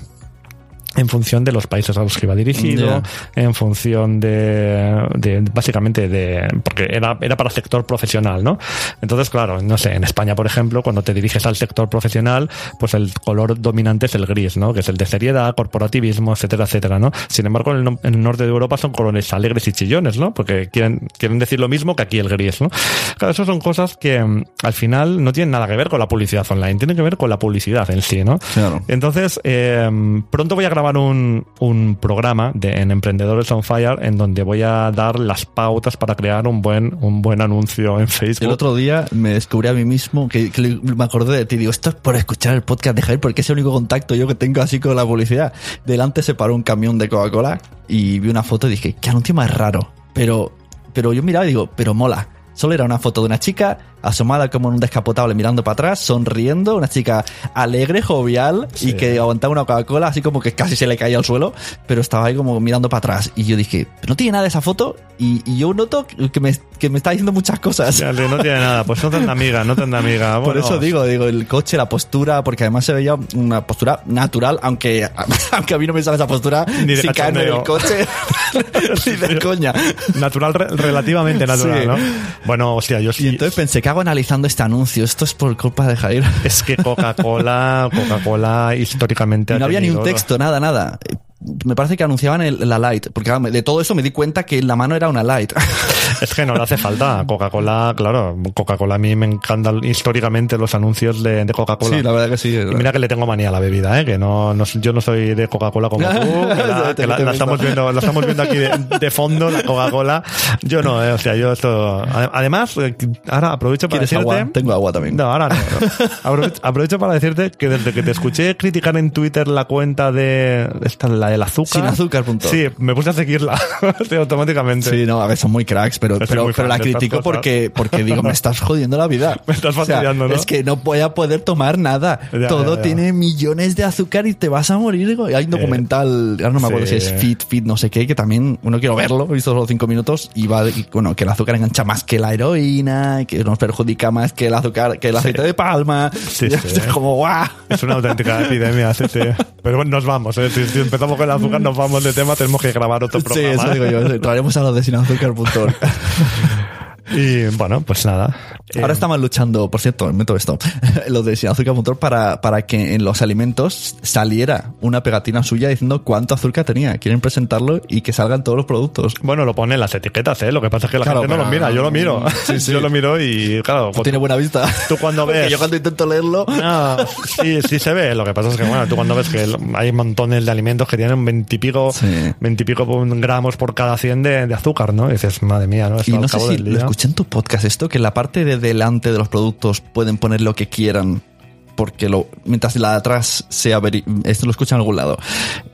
En función de los países a los que iba dirigido, en función de, de- básicamente de, porque era, era para sector profesional, ¿no? Entonces, claro, no sé, en España, por ejemplo, cuando te diriges al sector profesional, pues el color dominante es el gris, ¿no? Que es el de seriedad, corporativismo, etcétera, etcétera, ¿no? Sin embargo, en el, no- en el norte de Europa son colores alegres y chillones, ¿no? Porque quieren, quieren decir lo mismo que aquí el gris, ¿no? Claro, eso son cosas que mm, al final no tienen nada que ver con la publicidad online, tienen que ver con la publicidad en sí, ¿no? Claro. Entonces, eh, pronto voy a grabar un, un programa de, en Emprendedores on Fire en donde voy a dar las pautas para crear un buen, un buen anuncio en Facebook. El otro día me descubrí a mí mismo que, me acordé de ti. Digo, esto es por escuchar el podcast de Javier, porque es el único contacto yo que tengo así con la publicidad. Delante se paró un camión de Coca-Cola y vi una foto y dije, qué anuncio más raro. Pero, pero yo miraba y digo, pero mola. Solo era una foto de una chica asomada como en un descapotable mirando para atrás, sonriendo, una chica alegre, jovial y que aguantaba una Coca-Cola así como que casi se le caía al suelo, pero estaba ahí como mirando para atrás. Y yo dije, no tiene nada de esa foto y, y yo noto que me, que me está diciendo muchas cosas. Ya, no tiene nada, pues no tendrá amiga, no tendrá amiga. Por eso digo, digo, el coche, la postura, porque además se veía una postura natural, aunque, aunque a mí no me sale esa postura Ni de sin caerme del coche, ni de coña. Natural, re- relativamente natural, Sí. ¿no? Bueno, hostia, yo Y sí. entonces pensé, ¿qué analizando este anuncio? Esto es por culpa de Jair. Es que Coca-Cola, Coca-Cola históricamente. Ha no había ni un texto, nada, nada. Me parece que anunciaban el- la Light, porque de todo eso me di cuenta que la mano era una Light. Es que no le hace falta. Coca-Cola, claro, Coca-Cola a mí me encantan históricamente los anuncios de, de Coca-Cola. sí, la verdad que sí. Y mira que le tengo manía a la bebida, ¿eh? que no, no- yo no soy de Coca-Cola como tú, que la, que la- la estamos viendo, la estamos viendo aquí de, de fondo, la Coca-Cola. Yo no, ¿eh? o sea, yo esto... ade- Además, eh, ahora aprovecho para ¿Quieres decirte... agua? Tengo agua también. No, ahora no. no. Aprovecho, aprovecho para decirte que desde que te escuché criticar en Twitter la cuenta de esta, la del azúcar. Sin azúcar punto. Sí, me puse a seguirla sí, automáticamente. Sí, no, a ver, son muy cracks, pero, pero, la critico porque, porque digo, me estás jodiendo la vida. Me estás O sea, fastidiando, ¿no? Es que no voy a poder tomar nada. Ya, Todo ya, ya. tiene millones de azúcar y te vas a morir. Hay un documental, ahora no me acuerdo sí. si es Fit, Fit, no sé qué, que también, uno quiero verlo, he visto solo cinco minutos y va, y, bueno, que el azúcar engancha más que la heroína, que nos perjudica más que el azúcar, que el aceite de palma. Sí. Es como, guau. Es una auténtica epidemia, sí. Pero bueno, nos vamos, ¿eh? si, si empezamos con el azúcar, nos vamos de tema, tenemos que grabar otro Sí, programa. eso ¿eh? digo yo. Traeremos a los de sinazúcar.org. Y bueno, pues nada. Ahora Eh, estamos luchando, por cierto, meto esto, lo de sinazúcar.org para, para que en los alimentos saliera una pegatina suya diciendo cuánto azúcar tenía. Quieren presentarlo y que salgan todos los productos. Bueno, lo pone en las etiquetas, ¿eh? Lo que pasa es que la Claro, gente no lo pero- mira, yo lo miro. Sí, sí. Yo lo miro y, claro, tiene buena vista. tú cuando ves- yo cuando intento leerlo... No, sí, sí se ve. Lo que pasa es que, bueno, tú cuando ves que hay montones de alimentos que tienen veintipico, Sí. veintipico gramos por cada 100 de, de azúcar, ¿no? Y dices, madre mía, ¿no? Esto Y no sé si escuché en tu podcast esto, que en la parte de delante de los productos pueden poner lo que quieran porque lo, mientras la de atrás veri- esto lo escucha en algún lado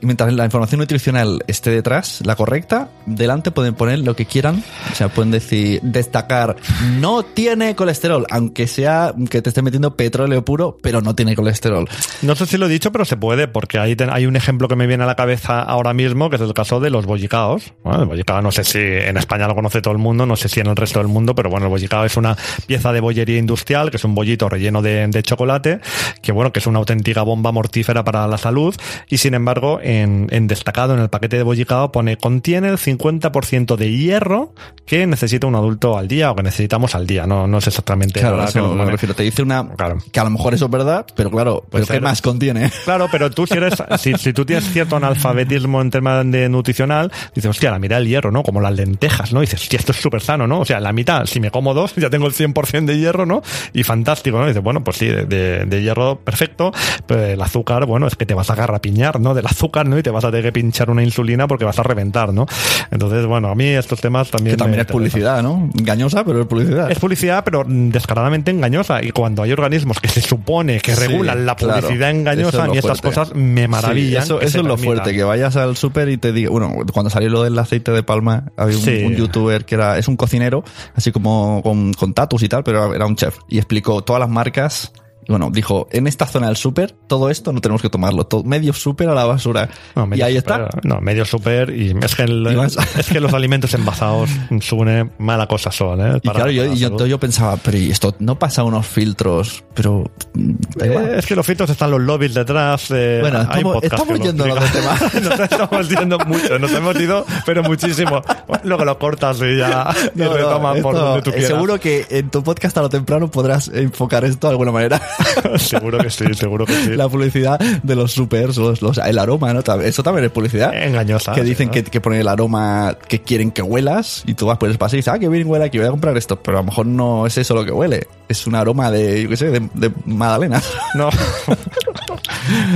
y mientras la información nutricional esté detrás la correcta delante pueden poner lo que quieran o sea pueden decir destacar no tiene colesterol aunque sea que te esté metiendo petróleo puro pero no tiene colesterol No sé si lo he dicho, pero se puede, porque ahí ten- hay un ejemplo que me viene a la cabeza ahora mismo, que es el caso de los bollicaos. Bueno, el bollicao no sé si en España lo conoce todo el mundo, no sé si en el resto del mundo, pero bueno, el bollicao es una pieza de bollería industrial, que es un bollito relleno de, de chocolate, que bueno, que es una auténtica bomba mortífera para la salud, y sin embargo, en, en destacado en el paquete de bollicao pone contiene el 50% de hierro que necesita un adulto al día o que necesitamos al día, no, no es exactamente claro eso que lo me refiero te dice una Claro. que a lo mejor eso es verdad pero claro pero qué más contiene Claro, pero tú si eres, si, si tú tienes cierto analfabetismo en tema de nutricional, dices, hostia, la mitad del hierro, ¿no? Como las lentejas, ¿no? dices, hostia, esto es súper sano, ¿no? O sea, la mitad, si me como dos, ya tengo el 100% de hierro, ¿no? Y fantástico, ¿no? dices, bueno, pues sí, de, de- de hierro perfecto, pero el azúcar, bueno, es que te vas a garrapiñar, ¿no? Del azúcar, ¿no? Y te vas a tener que pinchar una insulina porque vas a reventar, ¿no? Entonces, bueno, a mí estos temas también que también es publicidad no engañosa pero es publicidad Es publicidad, pero descaradamente engañosa. Y cuando hay organismos que se supone que Sí, regulan la publicidad engañosa, es mí estas cosas me maravillan. Sí, eso es lo fuerte, que vayas al súper y te diga, bueno, cuando salió lo del aceite de palma, había un, Sí. un youtuber que era, es un cocinero, así como con, con tatus y tal, pero era un chef, y explicó todas las marcas. Bueno, dijo, en esta zona del súper, todo esto no tenemos que tomarlo, todo, medio súper a la basura. No, y ahí super, está. No, medio super y es que, el- Y más. es que los alimentos envasados supone mala cosa son, ¿eh? Y claro, yo, yo, yo pensaba, pero ¿y esto no pasa unos filtros, pero mm. Eh, es que los filtros están los lobbies detrás. eh, Bueno, hay estamos- estamos del tema. nos estamos yendo mucho, nos hemos ido, pero muchísimo. Luego lo cortas y ya No, retomas por donde tú quieras. seguro que en tu podcast a lo temprano podrás enfocar esto de alguna manera. seguro que sí, seguro que sí. la publicidad de los supers, los, los- el aroma, ¿no? Eso también es publicidad. Engañosa. Que dicen ¿no? que, que ponen el aroma que quieren que huelas y tú vas por el pasillo y dices, ah, que bien huele aquí, voy a comprar esto. Pero a lo mejor no es eso lo que huele. Es un aroma de, yo qué sé, de, de magdalena. No.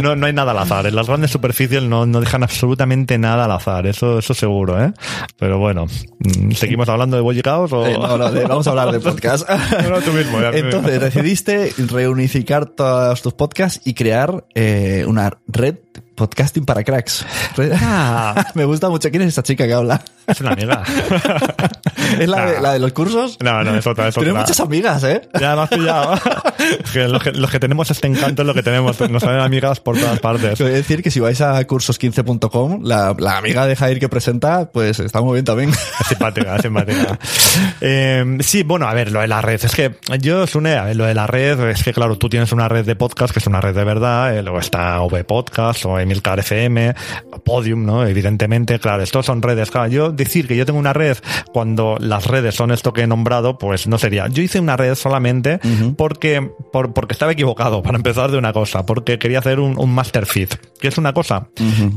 no, no hay nada al azar. En las grandes superficies no, no dejan absolutamente nada al azar. Eso, eso seguro, ¿eh? Pero bueno, mm, ¿seguimos hablando de bollicaos o...? Eh, no, no, vamos a hablar de podcast. No, tú mismo, ya. Entonces decidiste reunificar todos tus podcasts y crear eh, una red podcasting para cracks. Ah. Me gusta mucho. ¿Quién es esta chica que habla? Es una amiga. ¿Es la, de, Nah. la de los cursos? No, no, es otra, es otra. muchas amigas, ¿eh? Ya me has pillado. Los, que los que tenemos este encanto es lo que tenemos. Nos salen amigas por todas partes. Te voy a decir que si vais a cursos15.com, la, la amiga de Jair que presenta, pues está muy bien también. Es simpática, es simpática. Eh, sí, bueno, a ver, lo de la red. Es que yo, Sune, a ver, lo de la red, es que claro, tú tienes una red de podcast que es una red de verdad, eh, luego está V Podcast o Emilcar FM, Podium, ¿no? Evidentemente, claro, estos son redes. Claro, yo decir que yo tengo una red cuando las redes son esto que he nombrado, pues no sería. Yo hice una red solamente porque, por, porque estaba equivocado, para empezar de una cosa, porque quería hacer un, un master feed, que es una cosa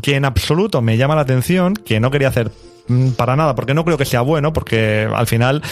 que en absoluto me llama la atención, que no quería hacer mm, para nada, porque no creo que sea bueno, porque al final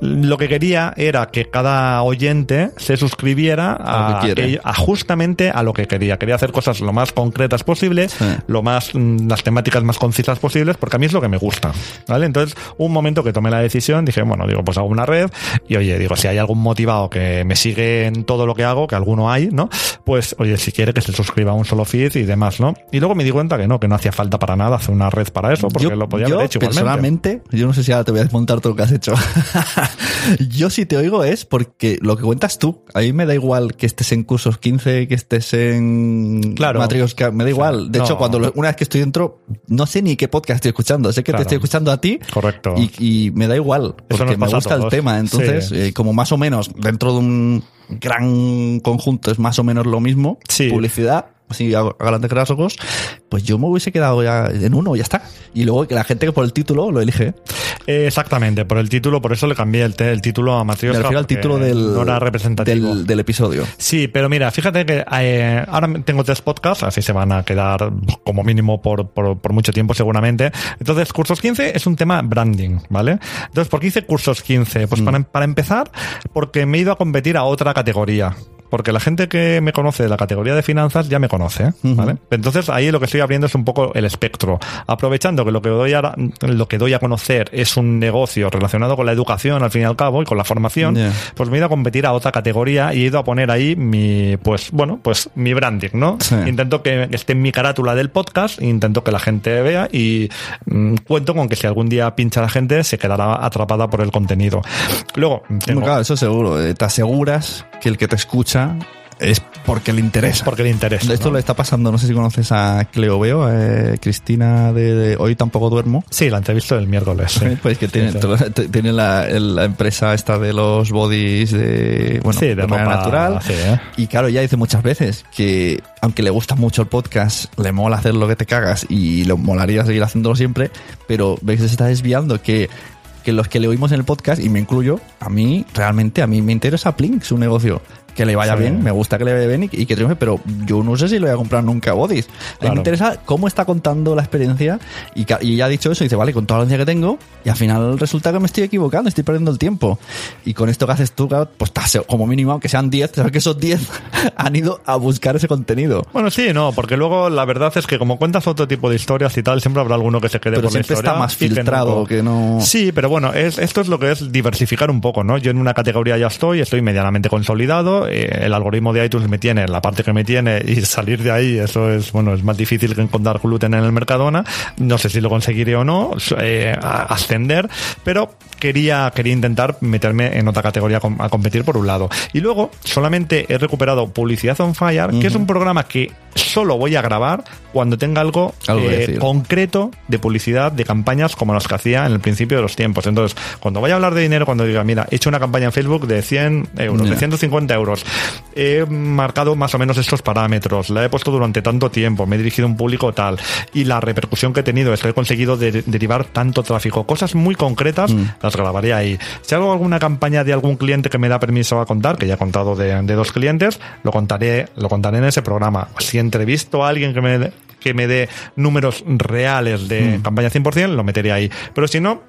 lo que quería era que cada oyente se suscribiera A a, que justamente a lo que quería. Quería hacer cosas lo más concretas posible, lo más, mm, las temáticas más concisas posibles, porque a mí es lo que me gusta. ¿Vale? Entonces, un momento que tomé la decisión, dije, bueno, digo, pues hago una red, y oye, digo, si hay algún motivado que me sigue en todo lo que hago, que alguno hay, ¿no? Pues, oye, si quiere que se suscriba a un solo feed y demás, ¿no? Y luego me di cuenta que no, que no hacía falta para nada hacer una red para eso, porque yo, lo podía yo, haber hecho igualmente. personalmente, yo no sé si ahora te voy a desmontar todo lo que has hecho. yo si te oigo es porque lo que cuentas tú, a mí me da igual que estés en cursos 15, que estés en Claro. Me da igual. De no. hecho, cuando lo- una vez que estoy dentro, no sé ni qué podcast estoy escuchando, sé que Claro. te estoy escuchando a ti. Correcto. Y, y me da igual, porque me gusta el tema. Entonces, Sí. eh, como más o menos dentro de un gran conjunto es más o menos lo mismo, Sí. publicidad, así a grandes rasgos, pues yo me hubiese quedado ya en uno, ya está. Y luego que la gente que por el título lo elige. Eh, exactamente, por el título, por eso le cambié el, título a Me Matrioska. refiero al título del, No era representativo. del, del episodio. Sí, pero mira, fíjate que eh, ahora tengo tres podcasts, así se van a quedar como mínimo por, por, por mucho tiempo seguramente. Entonces, Cursos 15 es un tema branding, ¿vale? Entonces, ¿por qué hice Cursos 15? Pues para, para empezar, porque me he ido a competir a otra categoría. Porque la gente que me conoce de la categoría de finanzas ya me conoce, ¿vale? Entonces ahí lo que estoy abriendo es un poco el espectro, aprovechando que lo que doy a, lo que doy a conocer es un negocio relacionado con la educación al fin y al cabo y con la formación, Ya. pues me he ido a competir a otra categoría y he ido a poner ahí mi, pues bueno, pues mi branding, ¿no? Sí. Intento que esté en mi carátula del podcast, intento que la gente vea y mm, cuento con que si algún día pincha la gente se quedará atrapada por el contenido. Luego, tengo, Claro, eso seguro. Eh, Te aseguras que el que te escucha es porque le interesa. porque le interesa. Esto ¿no? le está pasando, no sé si conoces a Cleo Veo, eh, Cristina de, de Hoy tampoco duermo. Sí, la entrevista del miércoles. sí. Pues que tiene, Sí, sí. t- tiene la, empresa esta de los bodies de, bueno, Sí, de de manera ropa, natural. ¿eh? Y claro, ella dice muchas veces que aunque le gusta mucho el podcast, le mola hacer lo que te cagas y le molaría seguir haciéndolo siempre, pero ves que se está desviando que que los que le oímos en el podcast, y me incluyo, a mí, realmente, a mí me interesa Plink, su negocio. Que le vaya Sí. bien, me gusta que le vaya bien y, y que triunfe, pero yo no sé si lo voy a comprar nunca a Bodies. A mí me interesa cómo está contando la experiencia y, y ya ha dicho eso, dice, vale, con toda la audiencia que tengo, y al final resulta que me estoy equivocando, estoy perdiendo el tiempo. Y con esto que haces tú, pues como mínimo, aunque sean 10, sabes que esos 10 han ido a buscar ese contenido. Bueno, sí, no, porque luego la verdad es que como cuentas otro tipo de historias y tal, siempre habrá alguno que se quede Pero por la siempre historia. está más y filtrado que no... Sí, pero bueno, es, esto es lo que es diversificar un poco, ¿no? Yo en una categoría ya estoy, estoy medianamente consolidado, el algoritmo de iTunes me tiene en la parte que me tiene y salir de ahí, eso es, bueno, es más difícil que encontrar gluten en el Mercadona, no sé si lo conseguiré o no, eh, ascender, pero quería, quería intentar meterme en otra categoría a competir por un lado. Y luego solamente he recuperado Publicidad on Fire, que es un programa que solo voy a grabar cuando tenga algo, Algo eh, concreto de publicidad, de campañas como las que hacía en el principio de los tiempos. Entonces, cuando vaya a hablar de dinero, cuando diga, mira, he hecho una campaña en Facebook de 100 euros, Ya. de 150 euros, he marcado más o menos estos parámetros, la he puesto durante tanto tiempo, me he dirigido a un público tal, y la repercusión que he tenido es que he conseguido de- derivar tanto tráfico, cosas muy concretas, Mm. las grabaré ahí. Si hago alguna campaña de algún cliente que me da permiso a contar, que ya he contado de, de dos clientes, lo contaré, lo contaré en ese programa. Si entrevisto a alguien que me, que me dé números reales de campaña 100%, lo meteré ahí. Pero si no,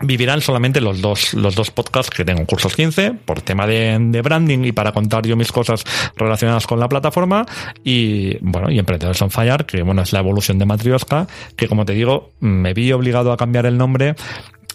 vivirán solamente los dos, los dos podcasts que tengo, Cursos 15, por tema de, branding y para contar yo mis cosas relacionadas con la plataforma, y bueno, y Emprendedores on Fire, que bueno, es la evolución de Matrioska, que como te digo, me vi obligado a cambiar el nombre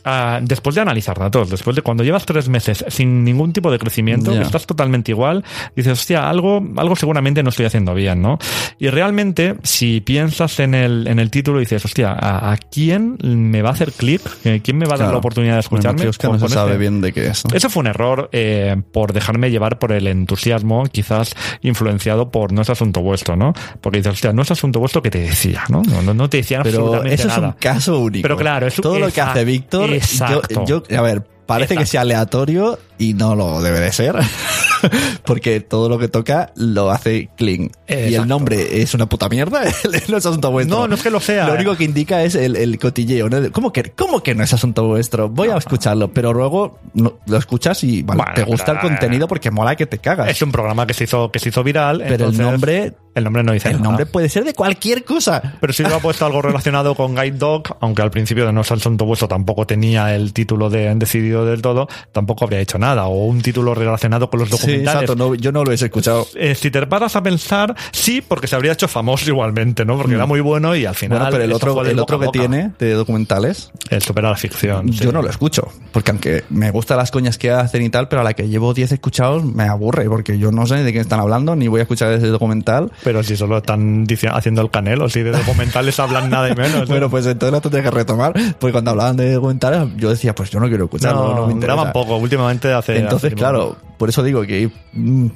ah, después de analizar datos, después de cuando llevas tres meses sin ningún tipo de crecimiento, que estás totalmente igual, dices, hostia, algo, algo seguramente no estoy haciendo bien, ¿no? Y realmente, si piensas en el, en el título, dices, hostia, ¿a, a quién me va a hacer clic? Eh, ¿Quién me va a dar la oportunidad de escucharme? Bueno, que no se sabe este- bien de qué es. ¿no? eso fue un error eh, por dejarme llevar por el entusiasmo, quizás influenciado por no es asunto vuestro, ¿no? Porque dices, hostia, no es asunto vuestro que te decía, ¿no? No, no, no te decían Pero absolutamente eso es un caso único. Pero claro, es- todo lo que hace Víctor, exacto. yo- a ver, parece que Exacto. sea aleatorio y no lo debe de ser. Porque todo lo que toca lo hace clean. Y el nombre es una puta mierda. no es asunto vuestro. No, no es que lo sea. Lo único que indica es el, el cotilleo. ¿no? ¿Cómo, que, ¿Cómo que no es asunto vuestro? Voy a escucharlo, pero luego lo escuchas y vale, Bueno, te gusta el contenido porque mola que te cagas. Es un programa que se hizo, que se hizo viral. Pero el nombre- El nombre no dice el nada. nombre puede ser de cualquier cosa. Pero si hubiera puesto algo relacionado con Guide Dog, aunque al principio de No es asunto vuestro tampoco tenía el título de decidido del todo, tampoco habría hecho nada. O un título relacionado con los Sí, documentales. exacto. no- yo no lo he escuchado. Eh, si te paras a pensar, sí, porque se habría hecho famoso igualmente, ¿no? Porque era muy bueno y al final. Mm. Bueno, pero el otro, el otro que tiene de documentales, El supera la ficción. sí. yo no lo escucho. Porque aunque me gustan las coñas que hacen y tal, pero a la que llevo 10 escuchados me aburre. Porque yo no sé de qué están hablando, ni voy a escuchar ese documental. Pero si solo están haciendo el canelo, si de documentales hablan nada y menos. ¿no? Bueno, pues entonces lo tendría que retomar. Porque cuando hablaban de documentales, yo decía, pues yo no quiero escucharlo, no, no, me interesa. poco. Últimamente hace. Entonces, claro, por eso digo que mm,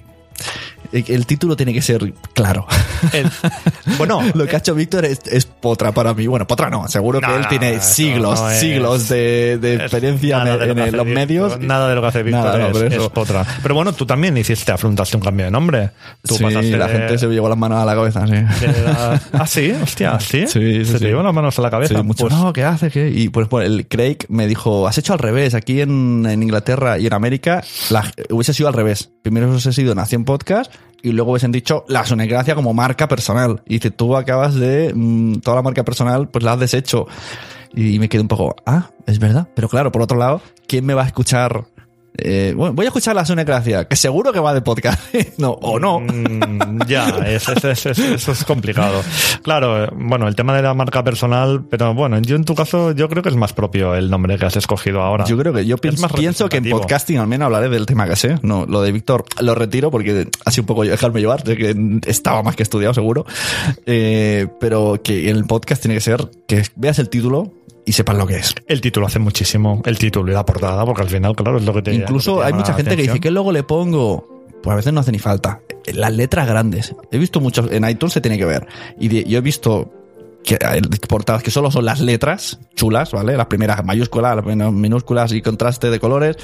el título tiene que ser claro. El- bueno, Lo que ha hecho Víctor es, es potra para mí. Bueno, potra no, seguro que él no, tiene siglos, no siglos de, experiencia en, de lo en que hace los Víctor, medios. Nada de lo que hace Víctor Nada, es, potra. Pero bueno, tú también hiciste, afrontaste un cambio de nombre. Tú sí, pasaste la de- gente se llevó las manos a la cabeza, sí. la- Ah, sí, hostia, sí. Sí, sí, se te llevan las manos a la cabeza. Mucho. Pues- no, ¿qué haces? ¿Qué? Y pues, pues, el Craig me dijo, has hecho al revés. Aquí en, en Inglaterra y en América la- hubiese sido al revés. Primero hubiese sido Nación Podcast y luego hubiesen dicho la Sonecracia como marca personal. Y dice, tú acabas de... mm, toda la marca personal, pues la has deshecho. Y me quedé un poco, ah, es verdad. Pero claro, por otro lado, ¿quién me va a escuchar? Eh, bueno, voy a escuchar la Sonecracia, que seguro que va de podcast. no, o no. Mm, ya, es- es- es- es- eso es complicado. Claro, eh, bueno, el tema de la marca personal, pero bueno, yo en tu caso, yo creo que es más propio el nombre que has escogido ahora. Yo creo que yo pienso, más pienso que en podcasting al menos hablaré del tema que sé. No, lo de Víctor lo retiro porque sido un poco dejarme llevar, de que estaba más que estudiado seguro. Eh, pero que en el podcast tiene que ser que veas el título y sepas lo que es. El título hace muchísimo, el título y la portada, porque al final, claro, es lo que te Incluso lo que te hay mucha gente que dice. ¿qué logo le pongo? Pues a veces no hace ni falta. Las letras grandes. He visto muchos, en iTunes se tiene que ver. Y de- yo he visto que portadas que solo son las letras chulas, ¿vale? Las primeras mayúsculas, las primeras minúsculas y contraste de colores.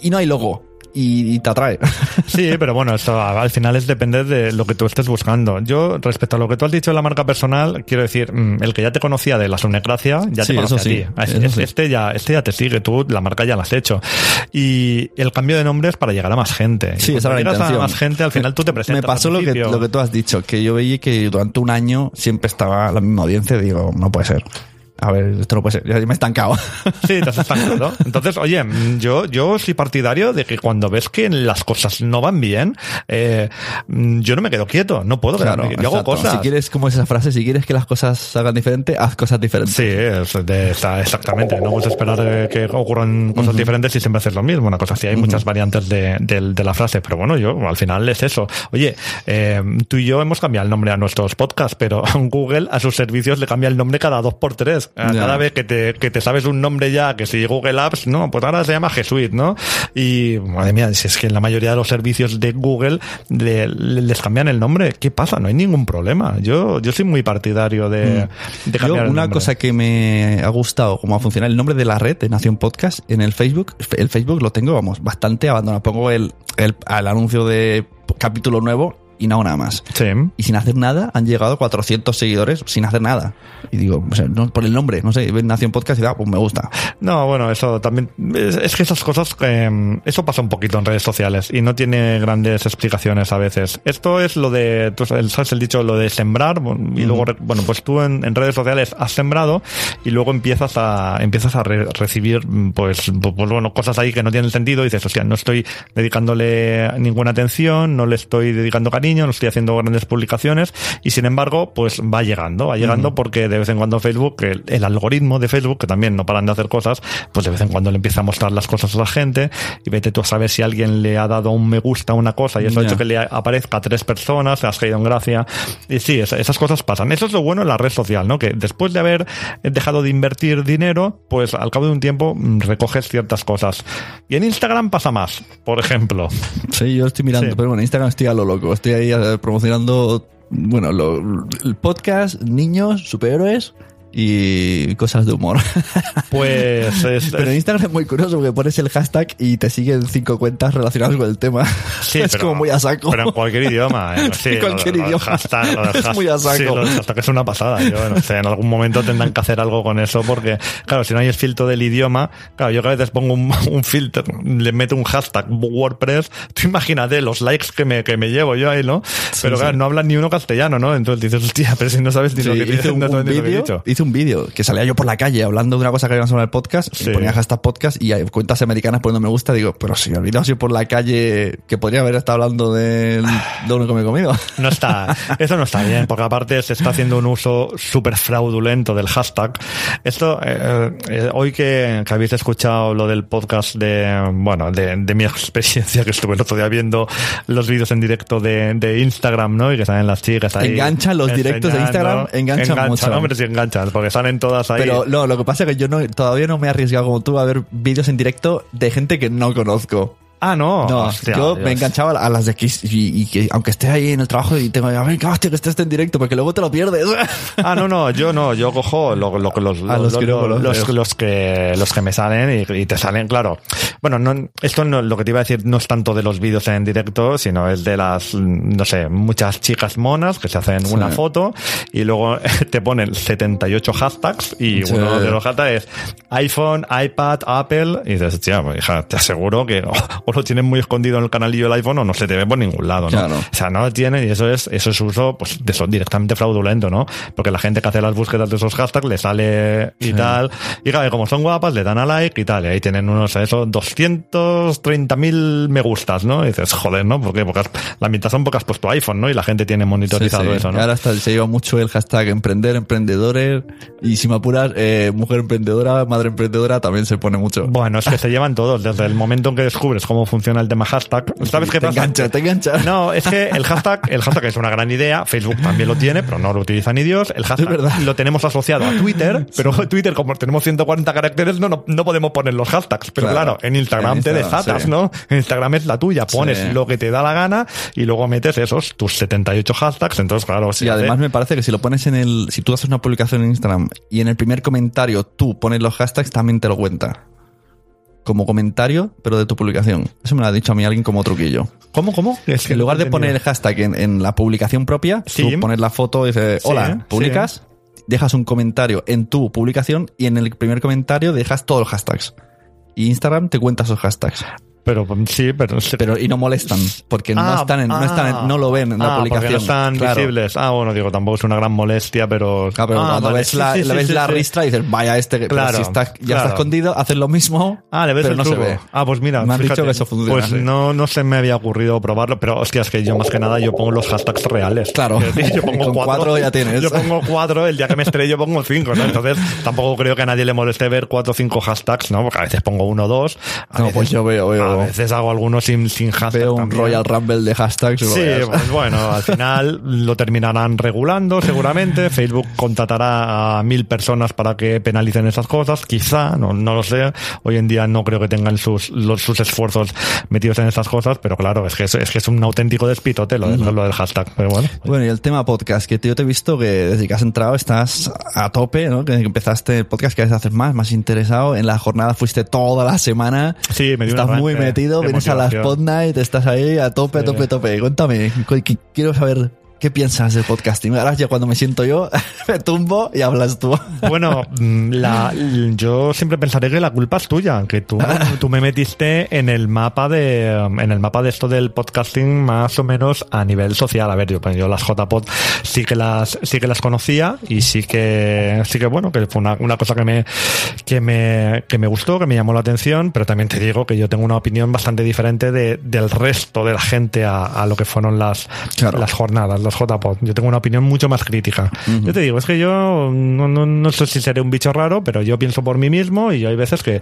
Y no hay logo. Y, y te atrae. Sí, pero bueno, esto al final es depender de lo que tú estés buscando. Yo, respecto a lo que tú has dicho de la marca personal, quiero decir, mm, el que ya te conocía de la Sonecracia, ya Sí, te conoce eso a ti. Es- eso sí. Este ya, este ya te sigue, tú la marca ya la has hecho. Y el cambio de nombre es para llegar a más gente. Sí, esa era la intención. a más gente, al final tú te presentas. Me pasó lo que, lo que tú has dicho, que yo veía que durante un año siempre estaba la misma audiencia y digo, no puede ser. A ver, esto no puede ser. Ya me he estancado. Sí, te has estancado. Entonces, oye, mm, yo, yo soy partidario de que cuando ves que las cosas no van bien, eh, mm, yo no me quedo quieto, no puedo quedarme quieto. Yo hago cosas. Si quieres, como es esa frase, si quieres que las cosas salgan diferente, haz cosas diferentes. Sí, es de- está- exactamente. No puedes esperar eh, que ocurran cosas diferentes y siempre haces lo mismo. Una cosa así. Hay muchas variantes de, del- de la frase, pero bueno, yo al final es eso. Oye, eh, tú y yo hemos cambiado el nombre a nuestros podcasts, pero Google a sus servicios le cambia el nombre cada dos por tres. Ya. Cada vez que te, que te sabes un nombre ya, que si Google Apps, no, pues ahora se llama G Suite, ¿no? Y madre mía, si es que en la mayoría de los servicios de Google le- le- les cambian el nombre, ¿qué pasa? No hay ningún problema. Yo, yo soy muy partidario de, de Yo, cambiar el una nombre. cosa que me ha gustado, cómo va a funcionar el nombre de la red de Nación Podcast en el Facebook. El Facebook lo tengo, vamos, bastante abandonado. Pongo el, el, al anuncio de capítulo nuevo y no hago nada más. Sí. Y sin hacer nada han llegado 400 seguidores sin hacer nada. Y digo, o sea, no, por el nombre, no sé, ven Nación Podcast y da, pues me gusta. No, bueno, eso también. Es, es que esas cosas. eh, eso pasa un poquito en redes sociales y no tiene grandes explicaciones a veces. Esto es lo de. Tú sabes el dicho, lo de sembrar. Y luego, re- bueno, pues tú en, en redes sociales has sembrado y luego empiezas a empiezas a re- recibir, pues, pues, bueno, cosas ahí que no tienen sentido. Y dices, hostia, no estoy dedicándole ninguna atención, no le estoy dedicando cariño, no estoy haciendo grandes publicaciones y sin embargo, pues va llegando, va llegando porque de vez en cuando Facebook, el, el algoritmo de Facebook, que también no paran de hacer cosas, pues de vez en cuando le empieza a mostrar las cosas a la gente y vete tú a saber si alguien le ha dado un me gusta a una cosa y eso ha Ya. hecho que le aparezca a tres personas, le has caído en gracia. Y sí, es- esas cosas pasan. Eso es lo bueno en la red social, ¿no? Que después de haber dejado de invertir dinero, pues al cabo de un tiempo mm, recoges ciertas cosas. Y en Instagram pasa más, por ejemplo. Sí, yo estoy mirando, Sí. pero bueno, Instagram estoy a lo loco. Estoy ahí eh, promocionando, bueno, lo- el podcast, niños, superhéroes y cosas de humor. Pues es, Pero en Instagram es muy curioso porque pones el hashtag y te siguen cinco cuentas relacionadas con el tema. Sí, es pero- como muy a saco. Pero en cualquier idioma. ¿eh? Sí, En cualquier lo- lo- idioma. hashtag, lo Es muy a saco. Sí, lo del hashtag es una pasada. Yo no sé, en algún momento tendrán que hacer algo con eso porque, claro, si no hay el filtro del idioma, claro, yo a veces pongo un, un filtro, le meto un hashtag WordPress, tú imagínate los likes que me, que me llevo yo ahí, ¿no? Pero claro, sí. no hablan ni uno castellano, ¿no? Entonces dices, hostia, pero si no sabes ni lo que dices, un, no un ni lo que he dicho. Hice un vídeo que salía yo por la calle hablando de una cosa que habíamos hablado en el podcast Sí. y ponía hashtag podcast y hay cuentas americanas poniendo me gusta digo, pero si el vídeo así por la calle que podría haber estado hablando del- de uno que me he comido. No está, eso no está bien, porque aparte se está haciendo un uso súper fraudulento del hashtag. Esto, eh, eh, hoy que, que habéis escuchado lo del podcast de, bueno, de, de mi experiencia que estuve el otro día viendo los vídeos en directo de, de Instagram, ¿no? Y que salen las chicas ahí. Enganchan los directos de Instagram, enganchan mucho. hombre, sí porque salen todas ahí. Pero no, lo que pasa es que yo no, todavía no me he arriesgado como tú a ver vídeos en directo de gente que no conozco. Ah, no. No, hostia, yo Dios. me enganchaba a las de Kiss y, y que aunque esté ahí en el trabajo y tengo, a ver, que hostia, que estés en directo porque luego te lo pierdes. Ah, no, no, yo no, yo cojo lo, lo, los, los los, que, los que me salen y, y te salen, claro. Bueno, no, esto no, lo que te iba a decir no es tanto de los vídeos en directo, sino es de las, no sé, muchas chicas monas que se hacen Sí. una foto y luego te ponen 78 hashtags y Sí. uno de los hashtags es iPhone, iPad, Apple y dices, tía, pues, hija, te aseguro que o lo tienen muy escondido en el canalillo del iPhone o no se te ve por ningún lado, ¿no? Claro. O sea, no lo tienen y eso es, eso es uso, pues, de eso directamente fraudulento, ¿no? Porque la gente que hace las búsquedas de esos hashtags le sale y tal. Y claro, como son guapas, le dan a like y tal. Y ahí tienen unos, eso, 230.000 me gustas, ¿no? Y dices, joder, ¿no? Porque has- la mitad son has puesto iPhone, ¿no? Y la gente tiene monitorizado Sí, sí. eso, ¿no? Ahora hasta se lleva mucho el hashtag emprender, emprendedores y si me apuras, eh, mujer emprendedora, madre emprendedora también se pone mucho. Bueno, es que se llevan todos. Desde el momento en que descubres cómo funciona el tema hashtag, ¿sabes qué te pasa? engancha, te engancha. No, es que el hashtag, el hashtag es una gran idea. Facebook también lo tiene, pero no lo utiliza ni Dios. El hashtag verdad. lo tenemos asociado a Twitter, pero Twitter, como tenemos 140 caracteres, no, no, no podemos poner los hashtags. Pero Claro. claro, en Instagram En te Instagram, desatas, sí. ¿no? En Instagram es la tuya. Pones Sí. lo que te da la gana y luego metes esos, tus 78 hashtags. Entonces, claro, se Y además hace- me parece que si lo pones en el, si tú haces una publicación en Instagram y en el primer comentario tú pones los hashtags, también te lo cuenta. Como comentario, pero de tu publicación. Eso me lo ha dicho a mí alguien como truquillo. ¿Cómo, cómo? Es que En lugar de poner el hashtag en, en la publicación propia, Sí. tú pones la foto y dices, Sí, hola, publicas, dejas un comentario en tu publicación y en el primer comentario dejas todos los hashtags. Y Instagram te cuenta esos hashtags. Pero sí, pero... Pero, y no molestan, porque no Ah, están en, no están en- no lo ven en la ah, publicación. No están Claro. visibles. Ah, bueno, digo, tampoco es una gran molestia, pero. Claro, pero Ah, cuando vale, ves sí, la, sí, la ves sí, la ristra y dices, vaya este, Claro, si está, ya claro. está escondido, haces lo mismo, Ah, le ves pero el no truco. se ve. Ah, pues mira, Me han fíjate, dicho que eso funciona. Pues no, no se me había ocurrido probarlo, pero hostia, es que yo más que nada yo pongo los hashtags reales. Claro. Decir, yo pongo Con cuatro ya tienes. Yo pongo cuatro, el día que me estrello pongo cinco, ¿no? Entonces tampoco creo que a nadie le moleste ver cuatro o cinco hashtags, ¿no? Porque a veces pongo uno o dos. No, pues yo veo, A veces hago algunos sin, sin hashtag. veo un también. Royal Rumble de hashtags. Sí, pues bueno, al final lo terminarán regulando seguramente. Facebook contratará a mil personas para que penalicen esas cosas, quizá, no, no lo sé. Hoy en día no creo que tengan sus, los, sus esfuerzos metidos en esas cosas, pero claro, es que es, es que es un auténtico despitote lo, lo del hashtag. Pero bueno. Bueno, y el tema podcast, que yo te he visto que desde que has entrado estás a tope, ¿no? Que empezaste el podcast, que haces más, más interesado. En la jornada fuiste toda la semana. Sí, me dio Estás muy arranque metido, vienes a las. Pod Night, estás ahí a tope, Sí. tope, tope. Cuéntame, cu- qu- quiero saber qué piensas del podcasting. Ahora ya cuando me siento yo, me tumbo y hablas tú. Bueno, mm, la, yo siempre pensaré que la culpa es tuya, que tú, tú me metiste en el mapa de, en el mapa de esto del podcasting más o menos a nivel social. A ver, yo, pues, yo las JPod sí que las, sí que las conocía y sí que, sí que bueno, que fue una, una cosa que me, que me, que me gustó, que me llamó la atención, pero también te digo que yo tengo una opinión bastante diferente de, del resto de la gente a, a lo que fueron las, Claro. las jornadas, las JPod. Yo tengo una opinión mucho más crítica. Yo te digo, es que yo no, no, no sé si seré un bicho raro, pero yo pienso por mí mismo y hay veces que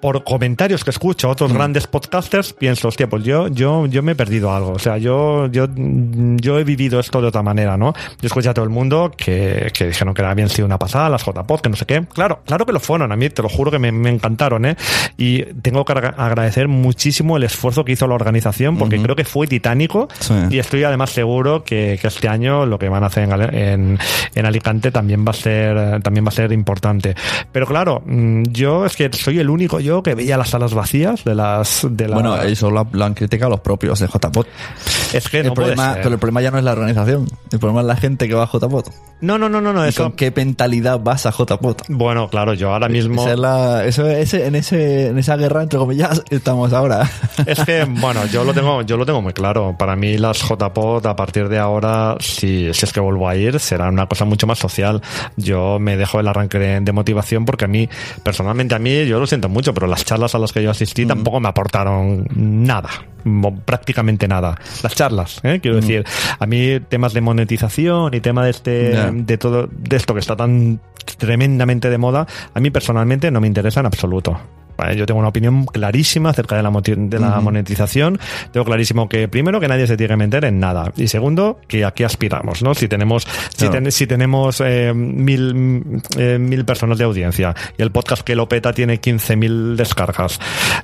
por comentarios que escucho a otros grandes podcasters, pienso, hostia, pues yo, yo, yo me he perdido algo. O sea, yo, yo, yo he vivido esto de otra manera, ¿no? Yo escuché a todo el mundo que, que dijeron que habían sido una pasada, las JPod, que no sé qué. Claro, claro que lo fueron, a mí te lo juro que me, me encantaron, ¿eh? Y tengo que agra- agradecer muchísimo el esfuerzo que hizo la organización, porque creo que fue titánico. Sí. Y estoy además seguro que, que este año lo que van a hacer en, en, en Alicante también va a ser, también va a ser importante. Pero claro, mm, yo es que soy el único yo que veía las salas vacías de las, de la, Bueno, eso lo, lo han criticado los propios de JPOT. es que El no puede problema, ser. pero el problema ya no es la organización. El problema es la gente que va a JPOT. No, no, no, no, no, ¿Y eso. con qué mentalidad vas a JPOT? Bueno, claro, yo ahora mismo. Esa es la- eso, ese, en, ese, en esa guerra, entre comillas, estamos ahora. Es que, bueno, yo lo tengo, yo lo tengo muy claro. Para mí las JPod a partir de ahora, si, si es que vuelvo a ir, será una cosa mucho más social. Yo me dejo el arranque de, de motivación porque a mí, personalmente a mí, yo lo siento mucho, pero las charlas a las que yo asistí tampoco me aportaron nada, prácticamente nada. Las charlas, ¿eh? quiero decir, a mí temas de monetización y tema de este, de todo, de esto que está tan tremendamente de moda, a mí personalmente no me interesa en absoluto. Yo tengo una opinión clarísima acerca de la, de la monetización. Tengo clarísimo que, primero, que nadie se tiene que meter en nada. Y segundo, que aquí aspiramos, ¿no? Si tenemos, si, ten- si tenemos eh, mil, mm, eh, mil personas de audiencia y el podcast que lo peta tiene 15.000 descargas.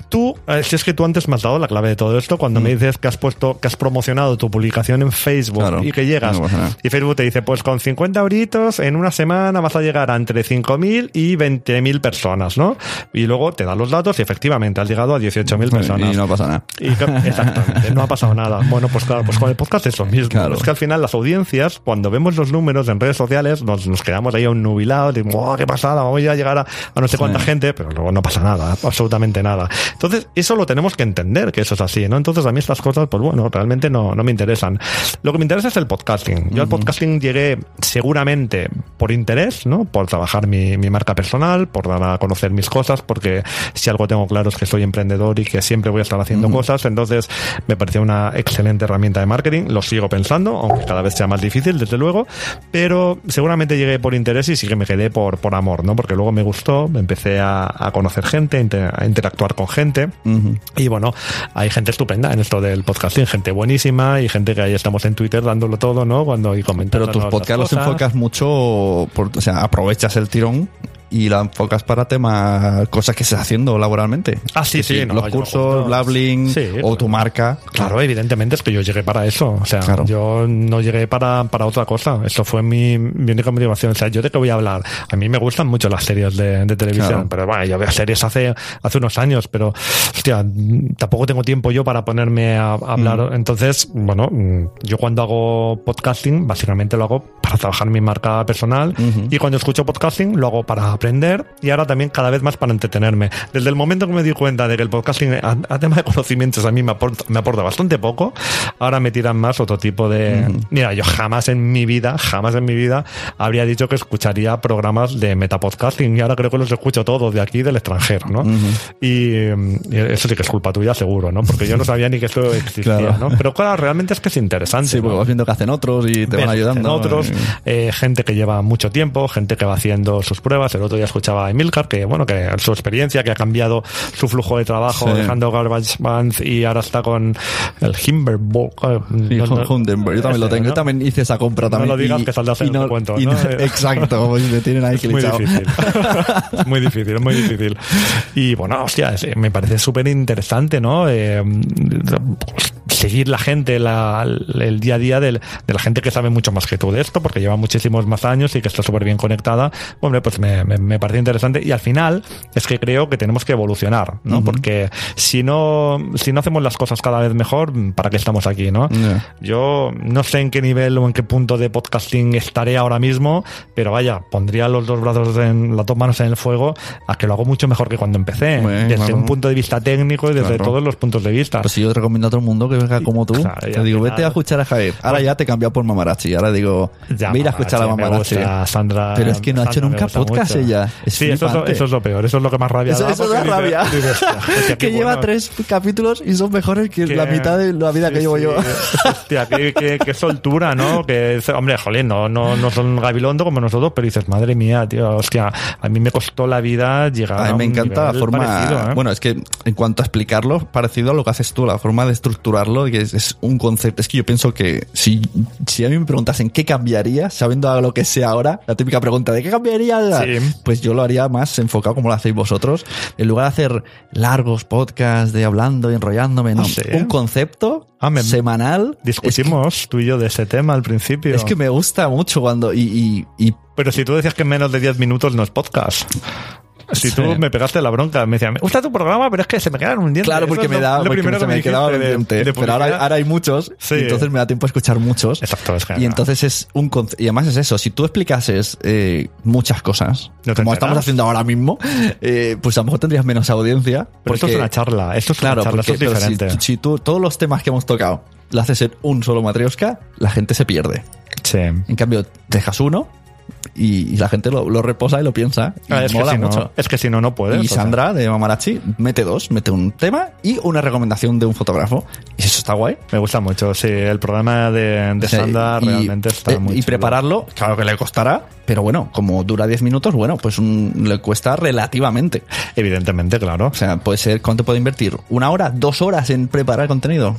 Tú, eh, si es que tú antes me has dado la clave de todo esto, cuando me dices que has puesto, que has promocionado tu publicación en Facebook Claro. y que llegas No y Facebook te dice, pues con 50 euritos en una semana vas a llegar a entre 5.000 y 20.000 personas, ¿no? Y luego te dan los datos y efectivamente has llegado a 18.000 personas. Y no pasa nada. Y exactamente, no ha pasado nada. Bueno, pues claro, pues con el podcast es lo mismo. Claro. Es que al final las audiencias, cuando vemos los números en redes sociales, nos, nos quedamos ahí nubilados, y "Buah, qué pasada, vamos a llegar a, a no sé cuánta gente, pero luego no pasa nada, absolutamente nada. Entonces, eso lo tenemos que entender, que eso es así, ¿no? Entonces, a mí estas cosas, pues bueno, realmente no, no me interesan. Lo que me interesa es el podcasting. Yo al podcasting llegué seguramente por interés, ¿no? Por trabajar mi, mi marca personal, por dar a conocer mis cosas, porque si algo tengo claro es que soy emprendedor y que siempre voy a estar haciendo cosas, entonces me pareció una excelente herramienta de marketing, lo sigo pensando, aunque cada vez sea más difícil, desde luego, pero seguramente llegué por interés y sí que me quedé por, por amor, ¿no? Porque luego me gustó, empecé a, a conocer gente, inter- a interactuar con gente, y bueno, hay gente estupenda en esto del podcasting, gente buenísima y gente que ahí estamos en Twitter dándolo todo, ¿no? Cuando y comentando. Pero tus podcasts los enfocas mucho, por, o sea, aprovechas el tirón y la enfocas para temas, cosas que estás haciendo laboralmente. Ah, sí, sí, no, los cursos. Blabling Sí, o tu marca. Claro, evidentemente es que yo llegué para eso. O sea, Claro. yo no llegué para, para otra cosa. Eso fue mi, mi única motivación. O sea, yo de qué voy a hablar. A mí me gustan mucho las series de, de televisión, Claro. pero bueno, yo veo series hace, hace unos años, pero hostia, mm, tampoco tengo tiempo yo para ponerme a, a hablar. Entonces, bueno, mm, yo cuando hago podcasting, básicamente lo hago para trabajar mi marca personal y cuando escucho podcasting lo hago para aprender y ahora también cada vez más para entretenerme. Desde el momento que me di cuenta de que el podcasting a, a tema de conocimientos a mí me aporta, me aporta bastante poco, ahora me tiran más otro tipo de... Mira, yo jamás en mi vida, jamás en mi vida habría dicho que escucharía programas de metapodcasting y ahora creo que los escucho todos de aquí del extranjero, ¿no? y, y eso sí que es culpa tuya seguro, ¿no? Porque yo no sabía ni que esto existía, Claro. ¿no? Pero claro, realmente es que es interesante. Sí, porque ¿no? vas viendo que hacen otros y te van ayudando. otros, eh, gente que lleva mucho tiempo, gente que va haciendo sus pruebas. El otro día escuchaba a Emilcar, que bueno, que su experiencia, que ha cambiado su flujo de trabajo, Sí. dejando Garbage Bands y ahora está con el Himberbock. eh, Y no- no- Hundenberg, yo también lo ese, tengo. ¿no? Yo también hice esa compra No también. lo digas y- que saldrás en y no- cuento, ¿no? Exacto, pues me tienen ahí Es muy difícil. es muy difícil, es muy difícil. Y bueno, hostia, es- me parece súper interesante, ¿no? Eh, pues, seguir la gente, la- el día a día del- de la gente que sabe mucho más que tú de esto, porque lleva muchísimos más años y que está súper bien conectada. Hombre, pues me, me- me parece interesante. Y al final es que creo que tenemos que evolucionar, ¿no? Porque si no, si no hacemos las cosas cada vez mejor, ¿para qué estamos aquí, no? Ya. Yo no sé en qué nivel o en qué punto de podcasting estaré ahora mismo, pero vaya, pondría los dos brazos en las dos manos en el fuego a que lo hago mucho mejor que cuando empecé, Bueno, desde claro. un punto de vista técnico y desde Claro. todos los puntos de vista. Pues sí, yo recomiendo a todo el mundo que como tú. Claro, te digo, vete a escuchar a Javier. Ahora ya te he cambiado por Mamarachi. Ahora digo, Ya, ve a escuchar a Mamarachi. Sandra, Pero es que no ha hecho nunca podcast mucho. ella. Es sí, eso es, lo, eso es lo peor. Eso es lo que más rabia Eso, da. eso da rabia. qué que lleva tres capítulos y son mejores que, la mitad de la vida Sí, que llevo sí. yo. Hostia, qué, soltura, ¿no? Que, hombre, jolín, no, no, no son gabilondo como nosotros, pero dices, madre mía, tío, hostia, a mí me costó la vida llegar a, A mí me encanta la forma. parecido, ¿eh? Bueno, es que en cuanto a explicarlo, parecido a lo que haces tú, la forma de que es, es un concepto. Es que yo pienso que si, si a mí me preguntasen qué cambiaría, sabiendo lo que sé ahora, la típica pregunta de qué cambiaría, Sí. pues yo lo haría más enfocado como lo hacéis vosotros. En lugar de hacer largos podcasts de hablando y enrollándome, no. Ah, sí. Un concepto Ah, me- semanal. Es que- Discutimos tú y yo de ese tema al principio. Es que, me gusta mucho cuando. Y, y, y Pero si tú decías que en menos de 10 minutos no es podcast. Si Sí. tú me pegaste la bronca, me decías, me gusta tu programa, pero es que se me quedan un diente. Claro, porque me da, lo porque primero se que me quedaba de- de pero ahora, hay muchos, Sí. y entonces me da tiempo a escuchar muchos. Exacto, es que Y entonces es un y además es eso, si tú explicases eh, muchas cosas, No como estamos haciendo ahora mismo, eh, pues a lo mejor tendrías menos audiencia. Pero esto es una charla, esto es claro, una charla, porque esto es pero si- diferente. Si, tú todos los temas que hemos tocado lo haces en un solo matrioska, la gente se pierde. Sí. En cambio, dejas uno y, y la gente lo, lo reposa y lo piensa. Y Ah, es, que si no, mucho. es que si no, no puedes. Y o sea. Sandra de Mamarachi mete dos, mete un tema y una recomendación de un fotógrafo. Y eso está guay. Me gusta mucho, sí. El programa de, de O sea, Sandra y- realmente está eh, muy Y chulo. prepararlo, claro que le costará, pero bueno, como dura 10 minutos, bueno, pues un- le cuesta relativamente. Evidentemente, claro. O sea, puede ser, ¿cuánto puede invertir? ¿Una hora? ¿Dos horas en preparar contenido?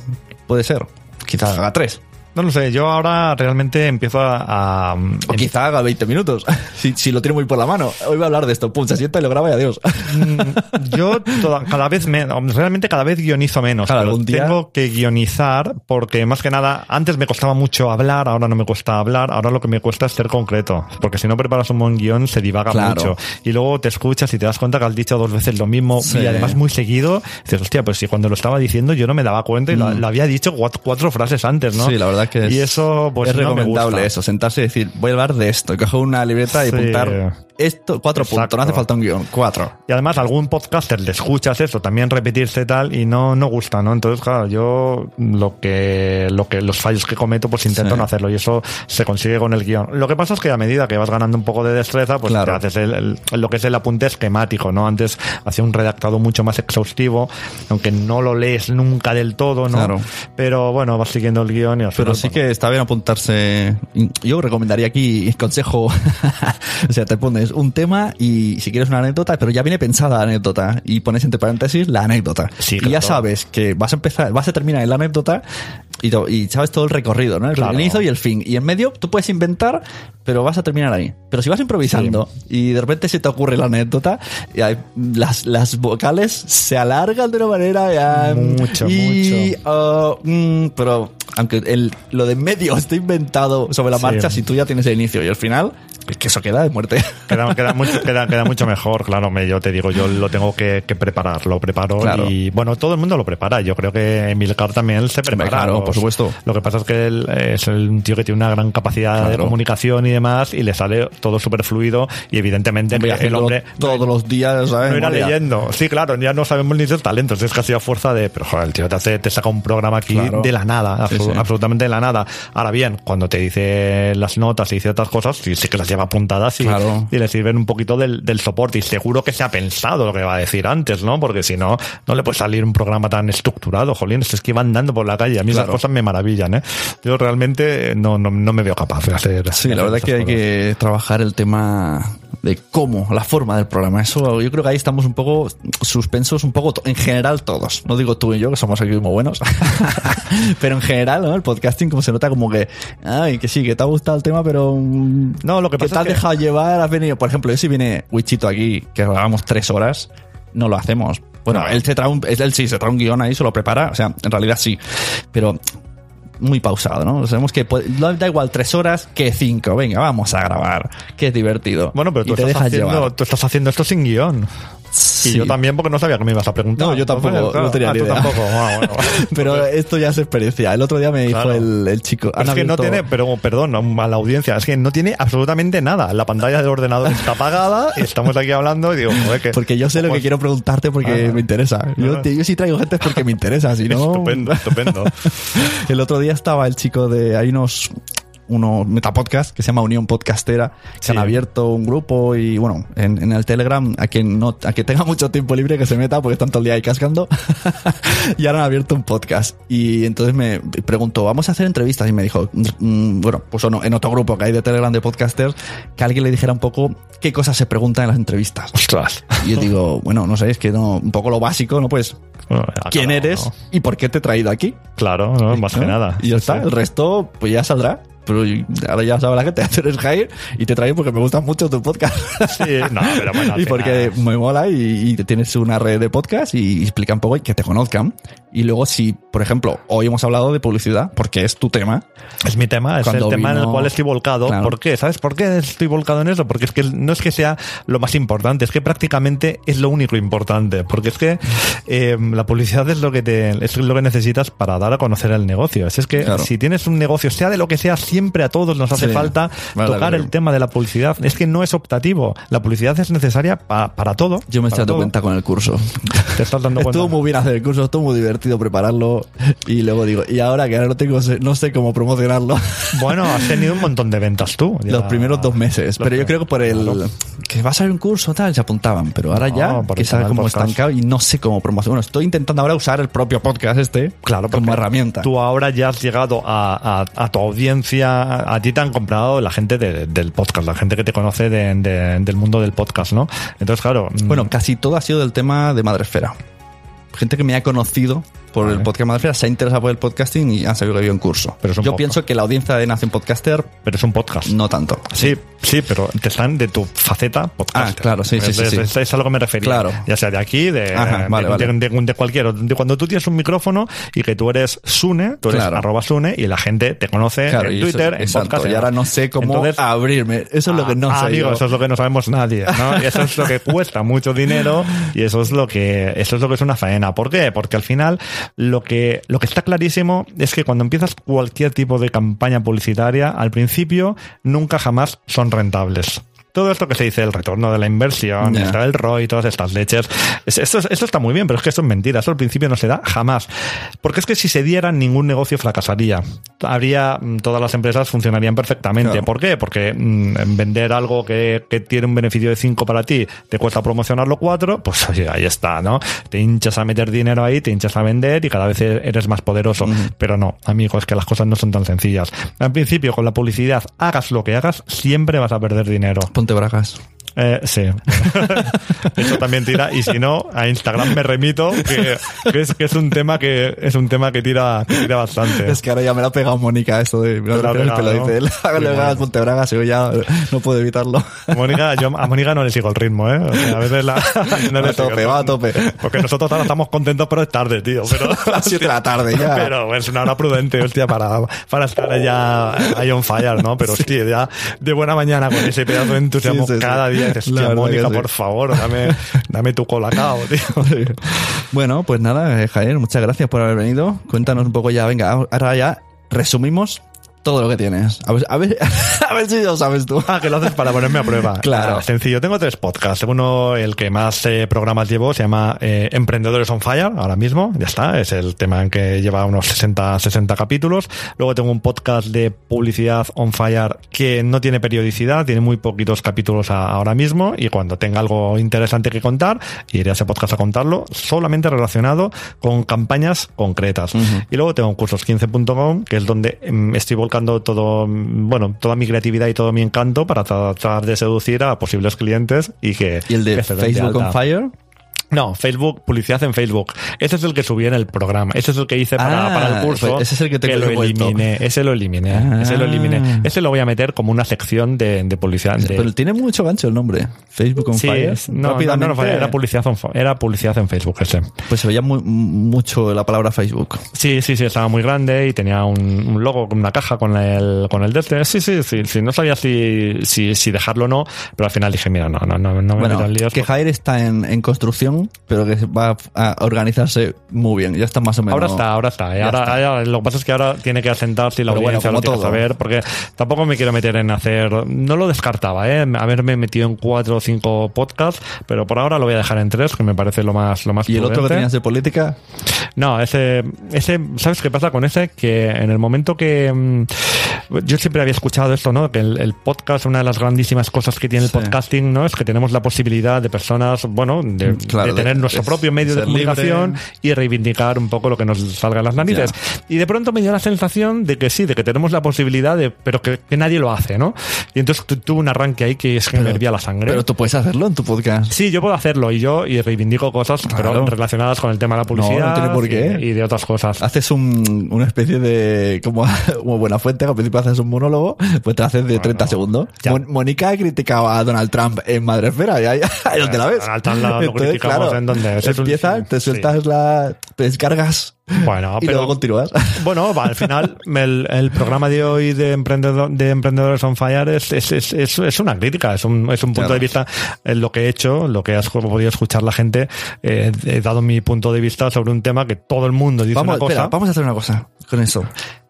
Puede ser. Quizá haga tres. No lo sé, yo ahora realmente empiezo a... a- O quizá haga 20 minutos. si, si lo tiene muy por la mano. Hoy voy a hablar de esto. Pum, se sienta y lo graba y adiós. Mm, Yo toda- cada vez menos, realmente cada vez guionizo menos. Claro, algún día- Tengo que guionizar porque más que nada, antes me costaba mucho hablar, ahora no me cuesta hablar, ahora lo que me cuesta es ser concreto. Porque si no preparas un buen guion se divaga Claro. mucho. Y luego te escuchas y te das cuenta que has dicho dos veces lo mismo Sí. y además muy seguido. Dices, hostia, pues si cuando lo estaba diciendo yo no me daba cuenta y lo, Mm. lo había dicho cuatro, cuatro frases antes, ¿no? Sí, la verdad que es, Y eso, pues es no recomendable eso, sentarse y decir, voy a hablar de esto, y coger una libreta y Sí. apuntar esto, cuatro Exacto. puntos, no hace falta un guion, cuatro. Y además algún podcaster le escuchas eso, también repetirse tal y no no gusta, ¿no? Entonces, claro, yo lo que lo que los fallos que cometo pues intento Sí. no hacerlo y eso se consigue con el guion. Lo que pasa es que a medida que vas ganando un poco de destreza, pues Claro. te haces el, el- lo que es el apunte esquemático, ¿no? Antes hacía un redactado mucho más exhaustivo, aunque no lo lees nunca del todo, ¿no? Claro. Pero bueno, vas siguiendo el guion y al Pero sí que está bien apuntarse. Yo recomendaría aquí consejo. o sea, te pones un tema y si quieres una anécdota, pero ya viene pensada la anécdota y pones entre paréntesis la anécdota. Sí, y ya sabes que vas a empezar, vas a terminar en la anécdota y, sabes todo el recorrido, ¿no? El Claro. inicio y el fin. Y en medio tú puedes inventar, pero vas a terminar ahí. Pero si vas improvisando y de repente se te ocurre la anécdota, y hay- las, las vocales se alargan de una manera ya, Mucho, y, mucho. ah, mm, pero aunque el, lo de medio está inventado sobre la Sí. marcha, si tú ya tienes el inicio y el final, es que eso queda de muerte. Queda, queda mucho, queda, queda mucho mejor, claro. Me, yo te digo, yo lo tengo que, que preparar, lo preparo Claro. y bueno, todo el mundo lo prepara. Yo creo que Emilcar también se prepara. claro, Los- por supuesto. Lo que pasa es que él es un tío que tiene una gran capacidad de Claro. comunicación y demás y le sale todo súper fluido y evidentemente Hombre, el hombre todos los días, ¿sabes? no irá Memoria. leyendo. Sí, claro, ya no sabemos ni sus talentos. Es casi a fuerza de. Pero joder, el tío te, hace, te saca un programa aquí Claro. de la nada, Sí, absu- sí. absolutamente de la nada. Ahora bien, cuando te dice las notas y dice otras cosas, sí, sí que las lleva apuntadas y, Claro. y le sirven un poquito del, del soporte. Y seguro que se ha pensado lo que va a decir antes, ¿no? Porque si no, no le puede salir un programa tan estructurado, jolín. Es que van andando por la calle. A mí esas Claro. cosas me maravillan, ¿eh? Yo realmente no, no, no me veo capaz de hacer. Sí, de la verdad esas que hay que trabajar el tema de cómo, la forma del programa. Eso, yo creo que ahí estamos un poco suspensos, un poco en general todos. No digo tú y yo, que somos aquí muy buenos, pero en general, ¿no? El podcasting como se nota como que, ay, que sí, que te ha gustado el tema, pero... mm, No, lo que te has que- dejado llevar, has venido, por ejemplo, yo si viene Wichito aquí, que grabamos tres horas, no lo hacemos. Bueno, No. él se trae un, él sí se trae un guion ahí, se lo prepara, o sea, en realidad sí, pero muy pausado, ¿no? Sabemos que puede- da igual tres horas que cinco. Venga, vamos a grabar. Que es divertido. Bueno, pero tú y te estás, dejas haciendo, llevar. tú estás haciendo esto sin guion. Y yo también porque no sabía que me ibas a preguntar. No, yo tampoco, no tenía ah, ni tú idea. tampoco. Ah, bueno. Pero esto ya es experiencia. El otro día me dijo el, el chico. Es que no tiene, pero perdón a la audiencia, es que no tiene absolutamente nada. La pantalla del ordenador está apagada y estamos aquí hablando y digo, joder, que. Porque yo sé lo que pues- quiero preguntarte porque Ah. me interesa. Yo, sí traigo gente porque me interesa, si no... Estupendo, estupendo. El otro día estaba el chico de... Hay unos unos metapodcast que se llama Unión Podcastera que Sí. han abierto un grupo y bueno en, en el Telegram a quien no a quien tenga mucho tiempo libre que se meta porque están todo el día ahí cascando y ahora han abierto un podcast y entonces me preguntó vamos a hacer entrevistas y me dijo mm, bueno pues no, en otro grupo que hay de Telegram de podcasters que alguien le dijera un poco qué cosas se preguntan en las entrevistas Ostras. y yo digo bueno no sé es que no un poco lo básico no pues Bueno, quién claro, eres ¿no? y por qué te he traído aquí Claro, no, más que nada. Y ya está, sí. el resto pues ya saldrá. Pero ahora ya sabe la gente, tú eres Jair y te traigo porque me gusta mucho tu podcast. Sí, no, pero bueno, y porque me mola y, y tienes una red de podcast y explica un poco y que te conozcan. Y luego si, por ejemplo, hoy hemos hablado de publicidad porque es tu tema. Es mi tema, es Cuando el tema en el vino- cual estoy volcado. Claro. ¿Por qué? ¿Sabes por qué estoy volcado en eso? Porque es que no es que sea lo más importante, es que prácticamente es lo único importante. Porque es que eh, la publicidad es lo que te, es lo que necesitas para dar a conocer el negocio. Es, es que Claro. si tienes un negocio, sea de lo que sea, siempre a todos nos hace Sí. falta Vale, tocar el tema de la publicidad. Es que no es optativo. La publicidad es necesaria pa- para todo. Yo me estoy dando todo. cuenta con el curso. Te estás dando cuenta. Estuvo muy bien hacer el curso, estuvo muy divertido prepararlo. Y luego digo, y ahora que ahora no tengo, no sé cómo promocionarlo. Bueno, has tenido un montón de ventas tú. ya. Los primeros dos meses. Los Pero yo creo que por el Claro. que va a salir un curso tal, se apuntaban. Pero ahora No, ya, por que cómo podcast. estancado y no sé cómo promocionar. Bueno, estoy intentando ahora usar el propio podcast este Claro, como herramienta. Tú ahora ya has llegado a, a- a tu audiencia, a ti te han comprado la gente de- del podcast, la gente que te conoce de- de- del mundo del podcast, ¿no? Entonces, claro. mm, Bueno, casi todo ha sido del tema de Madresfera. Gente que me ha conocido por Vale. el podcast Madresfera se ha interesado por el podcasting y han sabido que había un curso. Pero Yo podcast. pienso que la audiencia de Nación Podcaster pero es un podcast. no tanto. Sí, sí, pero te están de tu faceta podcast. Ah, claro, sí, sí, sí, sí. Es, a lo que me refería. Claro. Ya sea de aquí, de, Ajá, vale, de, vale. de- de- de cualquier. De cuando tú tienes un micrófono y que tú eres Sune, tú eres Claro. arroba Sune y la gente te conoce Claro, en eso- Twitter, en exacto, podcast. y ahora no sé cómo Entonces, abrirme. Eso es lo que no Ah, sé. amigo, yo. eso es lo que no sabemos nadie, ¿no? Y eso es lo que cuesta mucho dinero y eso es lo que eso es lo que es una faena. ¿Por qué? Porque al final lo que lo que está clarísimo es que cuando empiezas cualquier tipo de campaña publicitaria, al principio nunca jamás son rentables. Todo esto que se dice, el retorno de la inversión, está el ROI, todas estas leches, es- esto, es- esto está muy bien, pero es que esto es mentira, eso al principio no se da jamás. Porque es que si se diera, ningún negocio fracasaría. Habría, mm, todas las empresas funcionarían perfectamente. Claro. ¿Por qué? Porque mm, vender algo que, que tiene un beneficio de 5 para ti, te cuesta promocionarlo 4, pues oye, ahí está, ¿no? Te hinchas a meter dinero ahí, te hinchas a vender y cada vez e-, eres más poderoso. Pero no, amigo, es que las cosas no son tan sencillas. Al principio, con la publicidad, hagas lo que hagas, siempre vas a perder dinero. Ponte bragas. Eh, sí. Eso también tira. Y si no, a Instagram me remito, que, que es, que es un tema que es un tema que tira, que tira bastante. Es que ahora ya me lo ha pegado Mónica esto de me lo ha pegado el pelo, ¿no? dice, hágale Sí, bueno. ya no puedo evitarlo. Mónica, yo a Mónica no le sigo el ritmo, ¿eh? O sea, a veces la, no le a tope, va a tope. Porque nosotros ahora estamos contentos, pero es tarde, tío. Pero, Las siete de la tarde ya. Pero es una hora prudente, hostia, para, para estar ya ahí on fire, ¿no? Pero hostia, ya de buena mañana con ese pedazo de entusiasmo Sí, sí, sí. cada día. Hostia, verdad Mónica, sí. por favor, dame, dame tu colacao, tío. Bueno, pues nada, eh, Javier, muchas gracias por haber venido. Cuéntanos un poco ya, venga, ahora ya resumimos todo lo que tienes. A ver, a ver, a ver si lo sabes tú. Ah, que lo haces para ponerme a prueba. Claro. Ah, sencillo. Tengo tres podcasts. Uno, el que más eh, programas llevo, se llama eh, Emprendedores on Fire, ahora mismo. Ya está. Es el tema en que lleva unos 60, 60 capítulos. Luego tengo un podcast de publicidad on fire que no tiene periodicidad, tiene muy poquitos capítulos a- ahora mismo. Y cuando tenga algo interesante que contar, iré a ese podcast a contarlo, solamente relacionado con campañas concretas. Y luego tengo un cursos15.com, que es donde mm, estoy volcando todo, bueno, toda mi creatividad y todo mi encanto para tratar de seducir a posibles clientes y que ¿Y el de Facebook on. Fire? No, Facebook, publicidad en Facebook. Ese es el que subí en el programa. Ese es el que hice para, Ah, para el curso. pues ese es el que te lo he vuelto. eliminé. Ese lo eliminé. Ah. Ese lo eliminé. Ese lo voy a meter como una sección de, de publicidad. de- Pero tiene mucho gancho el nombre. Facebook on sí, Fire. no, no, no, era publicidad, era publicidad en Facebook ese. Pues se veía muy- mucho la palabra Facebook. Sí, sí, sí, estaba muy grande y tenía un, un logo con una caja con el, con el de este. Sí, sí, sí, sí, no sabía si, si, si dejarlo o no, pero al final dije, mira, no, no, no, no me Bueno, meto en líos. que Jair está en, en construcción, pero que va a organizarse muy bien. Ya está más o menos. Ahora está, ahora está. ¿eh? Ahora, está. ahora- lo que pasa es que ahora tiene que asentarse y la Pero bueno, audiencia como lo tiene que saber, porque tampoco me quiero meter en hacer. No lo descartaba, ¿eh? Haberme metido en cuatro o cinco podcasts, pero por ahora lo voy a dejar en tres, que me parece lo más, lo más Y el otro que tenías de política, No, ese, ese, ¿sabes qué pasa con ese? Que en el momento que mm, yo siempre había escuchado esto, ¿no? Que el, el podcast, una de las grandísimas cosas que tiene el podcasting, ¿no? Es que tenemos la posibilidad de personas, bueno, de, Claro, de tener de- nuestro de propio medio de ser libre. comunicación y reivindicar un poco lo que nos salga a las narices. Y de pronto me dio la sensación de que sí, de que tenemos la posibilidad de, pero que, que nadie lo hace, ¿no? Y entonces tu- tuve un arranque ahí que es que me hervía la sangre. pero tú puedes hacerlo en tu podcast. Sí, yo puedo hacerlo y yo y reivindico cosas pero Claro. relacionadas con el tema de la publicidad no tiene por qué. Y, y de otras cosas. Haces un, una especie de. Como, como buena fuente, que al principio haces un monólogo, pues te haces de 30 segundos. ya. Mon- Mónica criticaba a Donald Trump en Madresfera, y ahí, ahí donde la ves. Donald Trump lo- lo criticamos en donde- ese es un- empieza, te sí. sueltas la. te descargas Bueno, y pero luego continúas. bueno, va, al final el, el programa de hoy de, emprendedor, de Emprendedores on Fire es, es, es, una crítica, es un, es un punto Claro. de vista en lo que he hecho, lo que has podido escuchar la gente. eh, he dado mi punto de vista sobre un tema que todo el mundo dice Vamos, una cosa. espera, vamos a hacer una cosa con eso.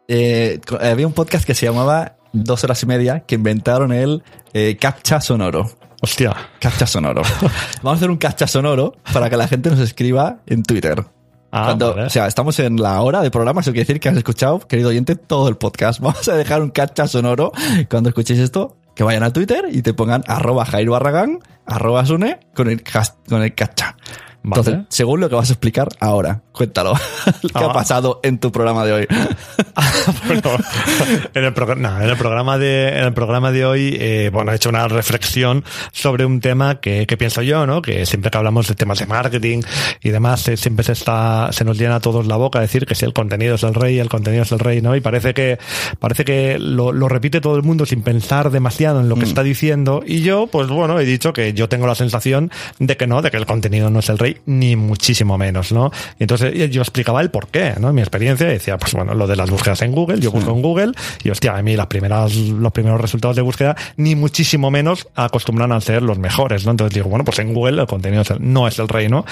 Eh, había un podcast que se llamaba Dos horas y media que inventaron el eh, captcha sonoro. Hostia. Captcha sonoro. Vamos a hacer un captcha sonoro para que la gente nos escriba en Twitter. Ah, Cuando, vale. O sea, estamos en la hora de programa, eso quiere decir que has escuchado, querido oyente, todo el podcast. Vamos a dejar un captcha sonoro cuando escuchéis esto, que vayan a Twitter y te pongan arroba Jairo Barragán, arroba Sune, con el, con el captcha. Vale. Entonces, según lo que vas a explicar ahora, cuéntalo. ¿Qué ha Ah. pasado en tu programa de hoy? Bueno, en, el no, en el programa de en el programa de hoy eh, bueno he hecho una reflexión sobre un tema que, que pienso yo no que siempre que hablamos de temas de marketing y demás eh, siempre se está se nos llena a todos la boca decir que si el contenido es el rey el contenido es el rey no y parece que parece que lo, lo repite todo el mundo sin pensar demasiado en lo que está diciendo y yo pues bueno he dicho que yo tengo la sensación de que no de que el contenido no es el rey ni muchísimo menos no y entonces yo explicaba el por qué no mi experiencia decía pues bueno lo de las búsquedas en Google yo busco en Google y hostia a mí las primeras los primeros resultados de búsqueda ni muchísimo menos acostumbran a ser los mejores no entonces digo bueno pues en Google el contenido no es el rey no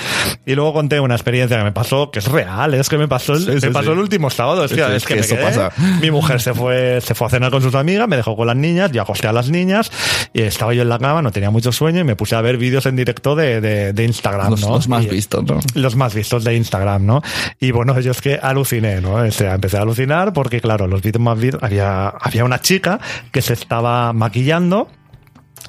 y luego conté una experiencia que me pasó que es real es que me pasó el, Sí, me sí, pasó sí. el último sábado hostia, es que, me eso quedé- pasa. mi mujer se fue se fue a cenar con sus amigas me dejó con las niñas yo acosté a las niñas y estaba yo en la cama no tenía mucho sueño y me puse a ver vídeos en directo de, de, de Instagram Los, ¿no? los más Y- vistos, ¿no? los más vistos de Instagram, ¿no? Y bueno, yo es que aluciné, ¿no? O sea, empecé a alucinar porque, claro, los vídeos más vistos, había, había una chica que se estaba maquillando.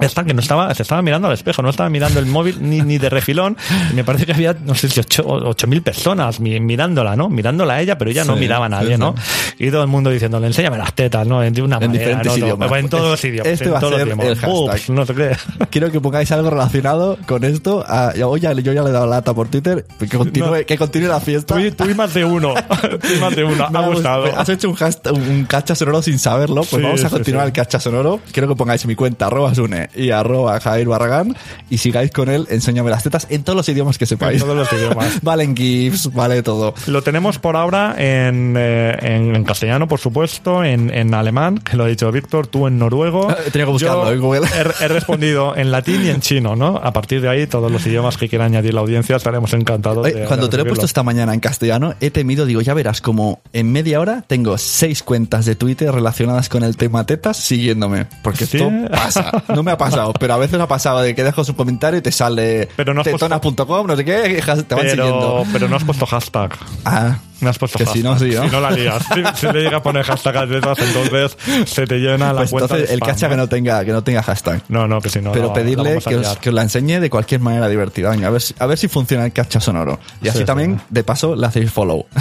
Esta que no estaba, se estaba mirando al espejo, no estaba mirando el móvil ni, ni de refilón. Me parece que había, no sé si ocho, mil personas mi- mirándola, ¿no? Mirándola a ella, pero ella no Sí, miraba a nadie, sí. ¿no? Y todo el mundo diciéndole, enséñame las tetas, ¿no? De una En manera, diferentes ¿no? idiomas. En todos los idiomas. Este en va a todos los ser idiomas. el hashtag. Ups, no sé qué. Quiero que pongáis algo relacionado con esto. Ah, ya- oye, yo ya le he dado lata por Twitter. Que continúe, No. que continúe la fiesta. Tú, tú y más de uno. Tú y más de uno. Me Ha gustado. Has hecho un, hashtag, un cacha sonoro sin saberlo. Pues vamos a continuar el cacha sonoro. Quiero que pongáis mi cuenta, arroba Sune y arroba Jair Barragán. Y sigáis con él, enséñame las tetas en todos los idiomas que sepáis. En todos los idiomas. valen GIFs, vale todo. Lo tenemos por ahora en, eh, en, en castellano, por supuesto, en, en alemán, que lo ha dicho Víctor, tú en noruego. Ah, tenía que buscarlo Yo en Google. He, he respondido en latín y en chino, ¿no? A partir de ahí, todos los idiomas que quiera añadir la audiencia estaremos encantados. Oye, de- cuando de te lo he puesto esta mañana en castellano, he temido, digo, ya verás, como en media hora tengo seis cuentas de Twitter relacionadas con el tema tetas siguiéndome. Porque ¿Sí? esto pasa. No me ha pasado, pero a veces ha pasado de que dejas un comentario y te sale Pero no has tetonas.com, no sé qué, y te van pero, siguiendo. pero no has puesto hashtag. Ah, No has puesto Que hashtag. si no, sí, ¿no? Si no la lías. Si, si le llega a poner hashtag a tetas, entonces se te llena la pues cuenta entonces de el cacha que no tenga, que no tenga hashtag. No, no, que si no. Pero pedirle que os, que os la enseñe de cualquier manera divertida. Venga, a ver, si- a ver si funciona el cacha sonoro. Y así Sí, también, de paso, le hacéis follow.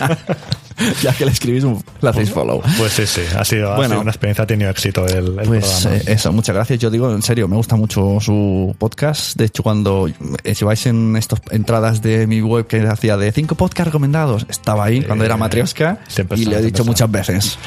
ya que le escribís, un- le hacéis follow. Pues sí, sí, ha sido, ha sido una experiencia, ha tenido éxito el, el Pues programa. eh, eso, muchas gracias. Yo digo, en serio, me gusta mucho su podcast. De hecho, cuando si vais en estas entradas de mi web que hacía de cinco podcasts recomendados, estaba ahí cuando era Matrioska siempre y le he dicho muchas veces.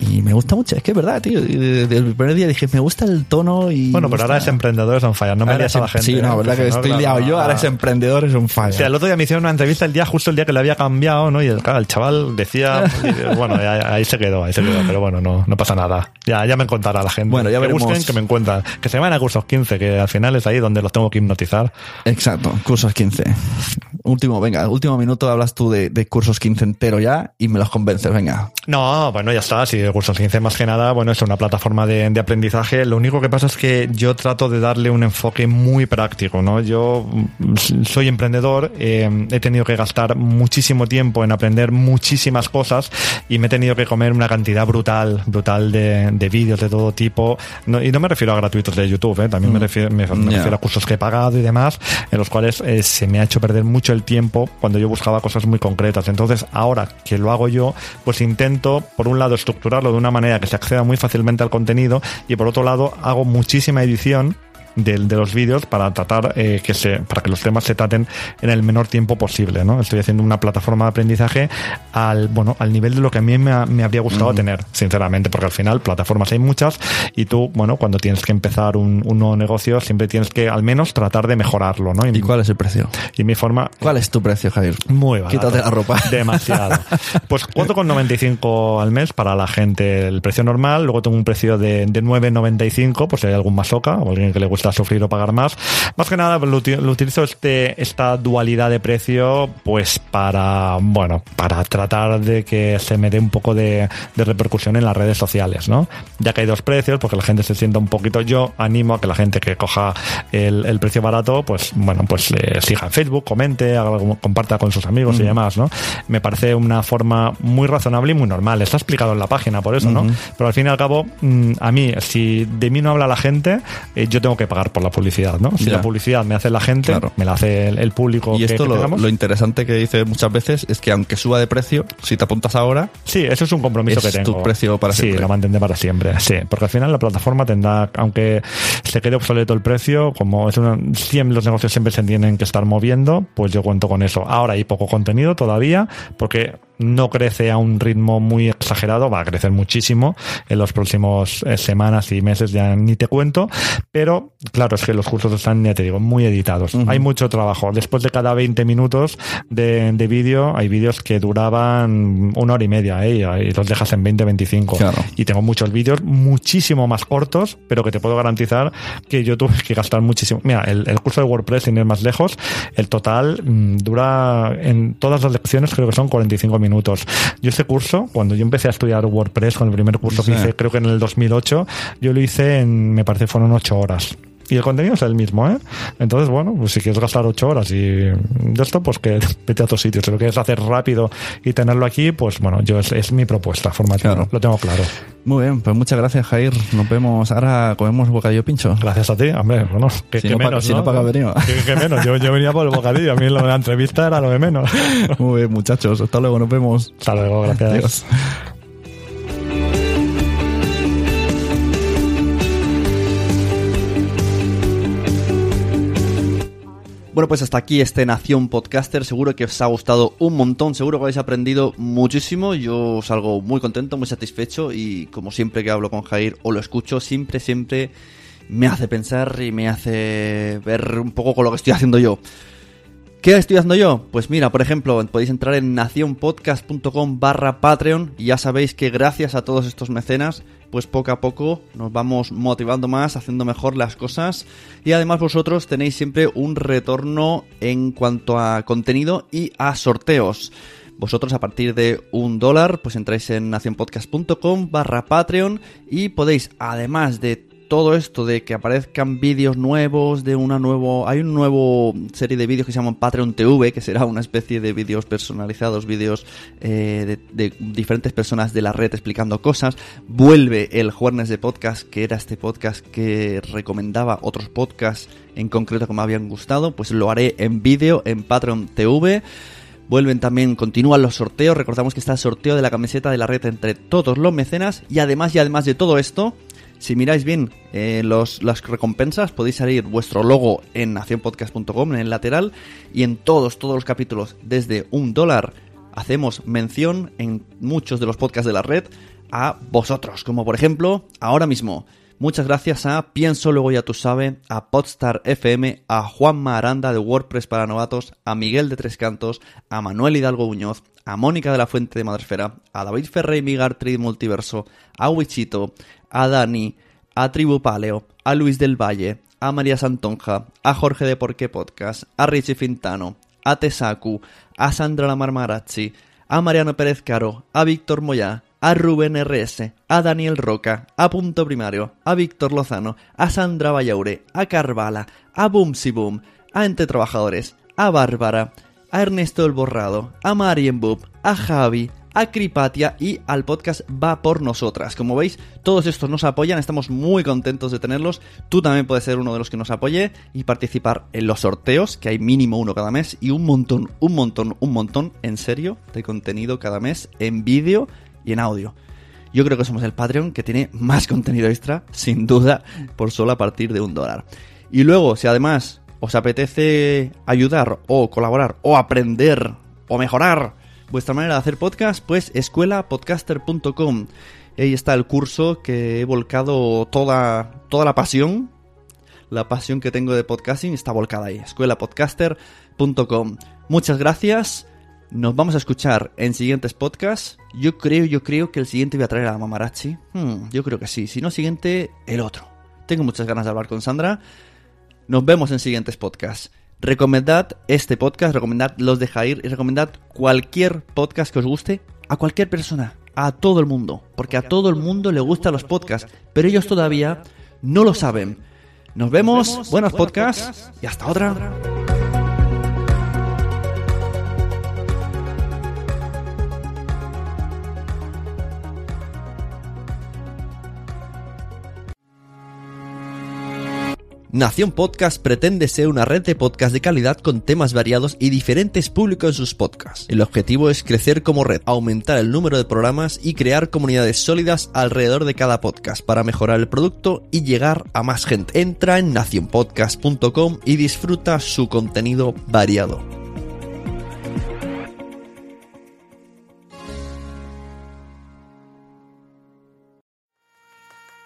Y me gusta mucho, es que es verdad, tío. Desde el primer día dije, me gusta el tono y. Bueno, pero ahora es gusta- emprendedores on fire, no me lías a la es- gente. Sí, no, ¿eh? verdad que estoy liado yo, ahora es emprendedor, es un fire. O sea, el otro día me hicieron una entrevista el día justo el día que le había cambiado, ¿no? Y el, chaval decía, bueno, ahí, se quedó, ahí se quedó, pero bueno, no, no pasa nada. Ya, ya me contará la gente. Bueno, ya que veremos. busquen, que me encuentran. Que se vayan a cursos 15, que al final es ahí donde los tengo que hipnotizar. Exacto, cursos 15. Último, venga, último minuto hablas tú de, de cursos 15 entero ya y me los convences, venga. No, bueno, ya está. Si el curso 15 más que nada, bueno, es una plataforma de, de aprendizaje. Lo único que pasa es que yo trato de darle un enfoque muy práctico, ¿no? Yo mm, soy emprendedor, eh, he tenido que gastar muchísimo tiempo en aprender muchísimas cosas y me he tenido que comer una cantidad brutal, brutal de, de vídeos de todo tipo. No- y no me refiero a gratuitos de YouTube, ¿eh? también me refiero, me, refiero a cursos que he pagado y demás, en los cuales eh, se me ha hecho perder mucho el tiempo cuando yo buscaba cosas muy concretas. Entonces, ahora que lo hago yo, pues intento, por un lado, estructurarlo de una manera que se acceda muy fácilmente al contenido y por otro lado, hago muchísima edición de, de los vídeos para tratar eh, que se para que los temas se traten en el menor tiempo posible no estoy haciendo una plataforma de aprendizaje al bueno al nivel de lo que a mí me, me habría gustado tener sinceramente porque al final plataformas hay muchas y tú bueno cuando tienes que empezar un, un nuevo negocio siempre tienes que al menos tratar de mejorarlo no ¿Y cuál es el precio? y mi forma ¿Cuál es tu precio, Javier? muy barato. Quítate la ropa. Demasiado. Pues 4,95 al mes para la gente el precio normal. Luego tengo un precio de, de 9,95 pues si hay algún masoca o alguien que le gusta sufrir o pagar más. Más que nada lo, uti- lo utilizo este, esta dualidad de precio pues para, bueno, para tratar de que se me dé un poco de, de repercusión en las redes sociales, ¿no? Ya que hay dos precios, porque la gente se sienta un poquito, yo animo a que la gente que coja el, el precio barato, pues bueno, pues eh, siga en Facebook, comente, haga algo- comparta con sus amigos y demás, ¿no? Me parece una forma muy razonable y muy normal. Está explicado en la página por eso, ¿no? Pero al fin y al cabo, mm, a mí, si de mí no habla la gente, eh, yo tengo que pagar por la publicidad, ¿no? Si Ya. la publicidad me hace la gente, Claro. me la hace el, el público Y que- esto que lo, lo interesante que dice muchas veces es que aunque suba de precio, si te apuntas ahora, Sí, eso es un compromiso Es que tengo. tu precio para sí, siempre. lo mantendré para siempre. Sí, porque al final la plataforma tendrá, aunque se quede obsoleto el precio, como es una, siempre los negocios siempre se tienen que estar moviendo, pues yo cuento con eso. Ahora hay poco contenido todavía, porque no crece a un ritmo muy exagerado, va a crecer muchísimo en los próximos eh, semanas y meses, ya ni te cuento, pero claro, es que los cursos están, ya te digo, muy editados. Hay mucho trabajo. Después de cada 20 minutos de, de vídeo, hay vídeos que duraban una hora y media, ¿eh? y los dejas en 20, 25. Claro. Y tengo muchos vídeos muchísimo más cortos, pero que te puedo garantizar que yo tuve que gastar muchísimo. Mira, el, el curso de WordPress, sin ir más lejos, el total mm, dura en todas las lecciones, creo que son 45 minutos. Yo este curso, cuando yo empecé a estudiar WordPress, con el primer curso Sí. que hice, creo que en el 2008, yo lo hice en, me parece, fueron 8 horas. Y el contenido es el mismo, ¿eh? Entonces, bueno, pues si quieres gastar ocho horas y de esto, pues que vete a otro sitio. Si lo quieres hacer rápido y tenerlo aquí, pues bueno, yo es, es mi propuesta formativa. Claro. Lo tengo claro. muy bien, pues muchas gracias, Jair. Nos vemos. Ahora comemos bocadillo pincho. Gracias a ti, hombre. Bueno, que, Si que no pa- menos, si no paga venido. Que, que menos. Yo, yo venía por el bocadillo. A mí la entrevista era lo de menos. Muy bien, muchachos. Hasta luego, nos vemos. Hasta luego, gracias. Adiós. Bueno, pues hasta aquí este Nación Podcaster. Seguro que os ha gustado un montón, seguro que habéis aprendido muchísimo. Yo salgo muy contento, muy satisfecho y como siempre que hablo con Jair o lo escucho, siempre, siempre me hace pensar y me hace ver un poco con lo que estoy haciendo yo. ¿Qué estoy haciendo yo? Pues mira, por ejemplo, podéis entrar en nacionpodcast.com barra Patreon y ya sabéis que gracias a todos estos mecenas, pues poco a poco nos vamos motivando más, haciendo mejor las cosas y además vosotros tenéis siempre un retorno en cuanto a contenido y a sorteos. Vosotros a partir de un dólar, pues entráis en nacionpodcast.com barra Patreon y podéis, además de todo esto de que aparezcan vídeos nuevos de una nuevo hay un nuevo serie de vídeos que se llaman Patreon TV que será una especie de vídeos personalizados vídeos eh, de, diferentes personas de la red explicando cosas vuelve el jueves de podcast que era este podcast que recomendaba otros podcasts en concreto que me habían gustado pues lo haré en vídeo en Patreon TV Vuelven también, continúan los sorteos. Recordamos que está el sorteo de la camiseta de la red entre todos los mecenas. Y además, y además de todo esto, si miráis bien eh, los, las recompensas, podéis salir vuestro logo en nacionpodcast.com, en el lateral, y en todos, todos los capítulos, desde un dólar, hacemos mención en muchos de los podcasts de la red a vosotros, como por ejemplo, ahora mismo. Muchas gracias a Pienso Luego Ya Tú Sabe, a Podstar FM, a Juanma Aranda de WordPress para Novatos, a Miguel de Tres Cantos, a Manuel Hidalgo Muñoz, a Mónica de la Fuente de Madresfera, a David Ferrey Migar Trade Multiverso, a Wichito, a Dani, a Tribu Paleo, a Luis del Valle, a María Santonja, a Jorge de Porqué Podcast, a Richie Fintano, a Tesaku, a Sandra La Marmarazzi, a Mariano Pérez Caro, a Víctor Moyá, a Rubén RS, a Daniel Roca, a Punto Primario, a Víctor Lozano, a Sandra Vallaure, a Carvala, a Boomsy Boom, a Entre Trabajadores, a Bárbara, a Ernesto el Borrado, a Marien Boop, a Javi, a Cripatia y al podcast Va por Nosotras. Como veis, todos estos nos apoyan, estamos muy contentos de tenerlos. Tú también puedes ser uno de los que nos apoye y participar en los sorteos, que hay mínimo uno cada mes, y un montón, un montón, un montón, en serio, de contenido cada mes en vídeo y en audio. Yo creo que somos el Patreon que tiene más contenido extra, sin duda, por solo a partir de un dólar. Y luego, si además os apetece ayudar o colaborar o aprender o mejorar vuestra manera de hacer podcast, pues escuelapodcaster.com. Ahí está el curso que he volcado toda, toda la pasión. La pasión que tengo de podcasting está volcada ahí. escuelapodcaster.com. Muchas gracias. Nos vamos a escuchar en siguientes podcasts. Yo creo, yo creo que el siguiente voy a traer a Mamarachi. Hmm, yo creo que sí. Si no, siguiente, el otro. Tengo muchas ganas de hablar con Sandra. Nos vemos en siguientes podcasts. Recomendad este podcast, recomendad los de Jair y recomendad cualquier podcast que os guste a cualquier persona, a todo el mundo, porque a todo el mundo le gustan los podcasts, pero ellos todavía no lo saben. Nos vemos, buenos podcasts y hasta otra. Nación Podcast pretende ser una red de podcast de calidad con temas variados y diferentes públicos en sus podcasts. El objetivo es crecer como red, aumentar el número de programas y crear comunidades sólidas alrededor de cada podcast para mejorar el producto y llegar a más gente. Entra en nacionpodcast.com y disfruta su contenido variado.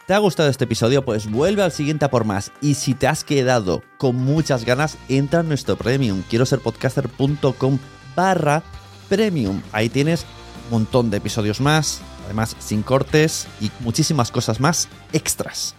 ¿Te ha gustado este episodio? Pues vuelve al siguiente a por más. Y si te has quedado con muchas ganas, entra en nuestro premium. Quiero ser podcaster.com barra premium. Ahí tienes un montón de episodios más, además sin cortes y muchísimas cosas más extras.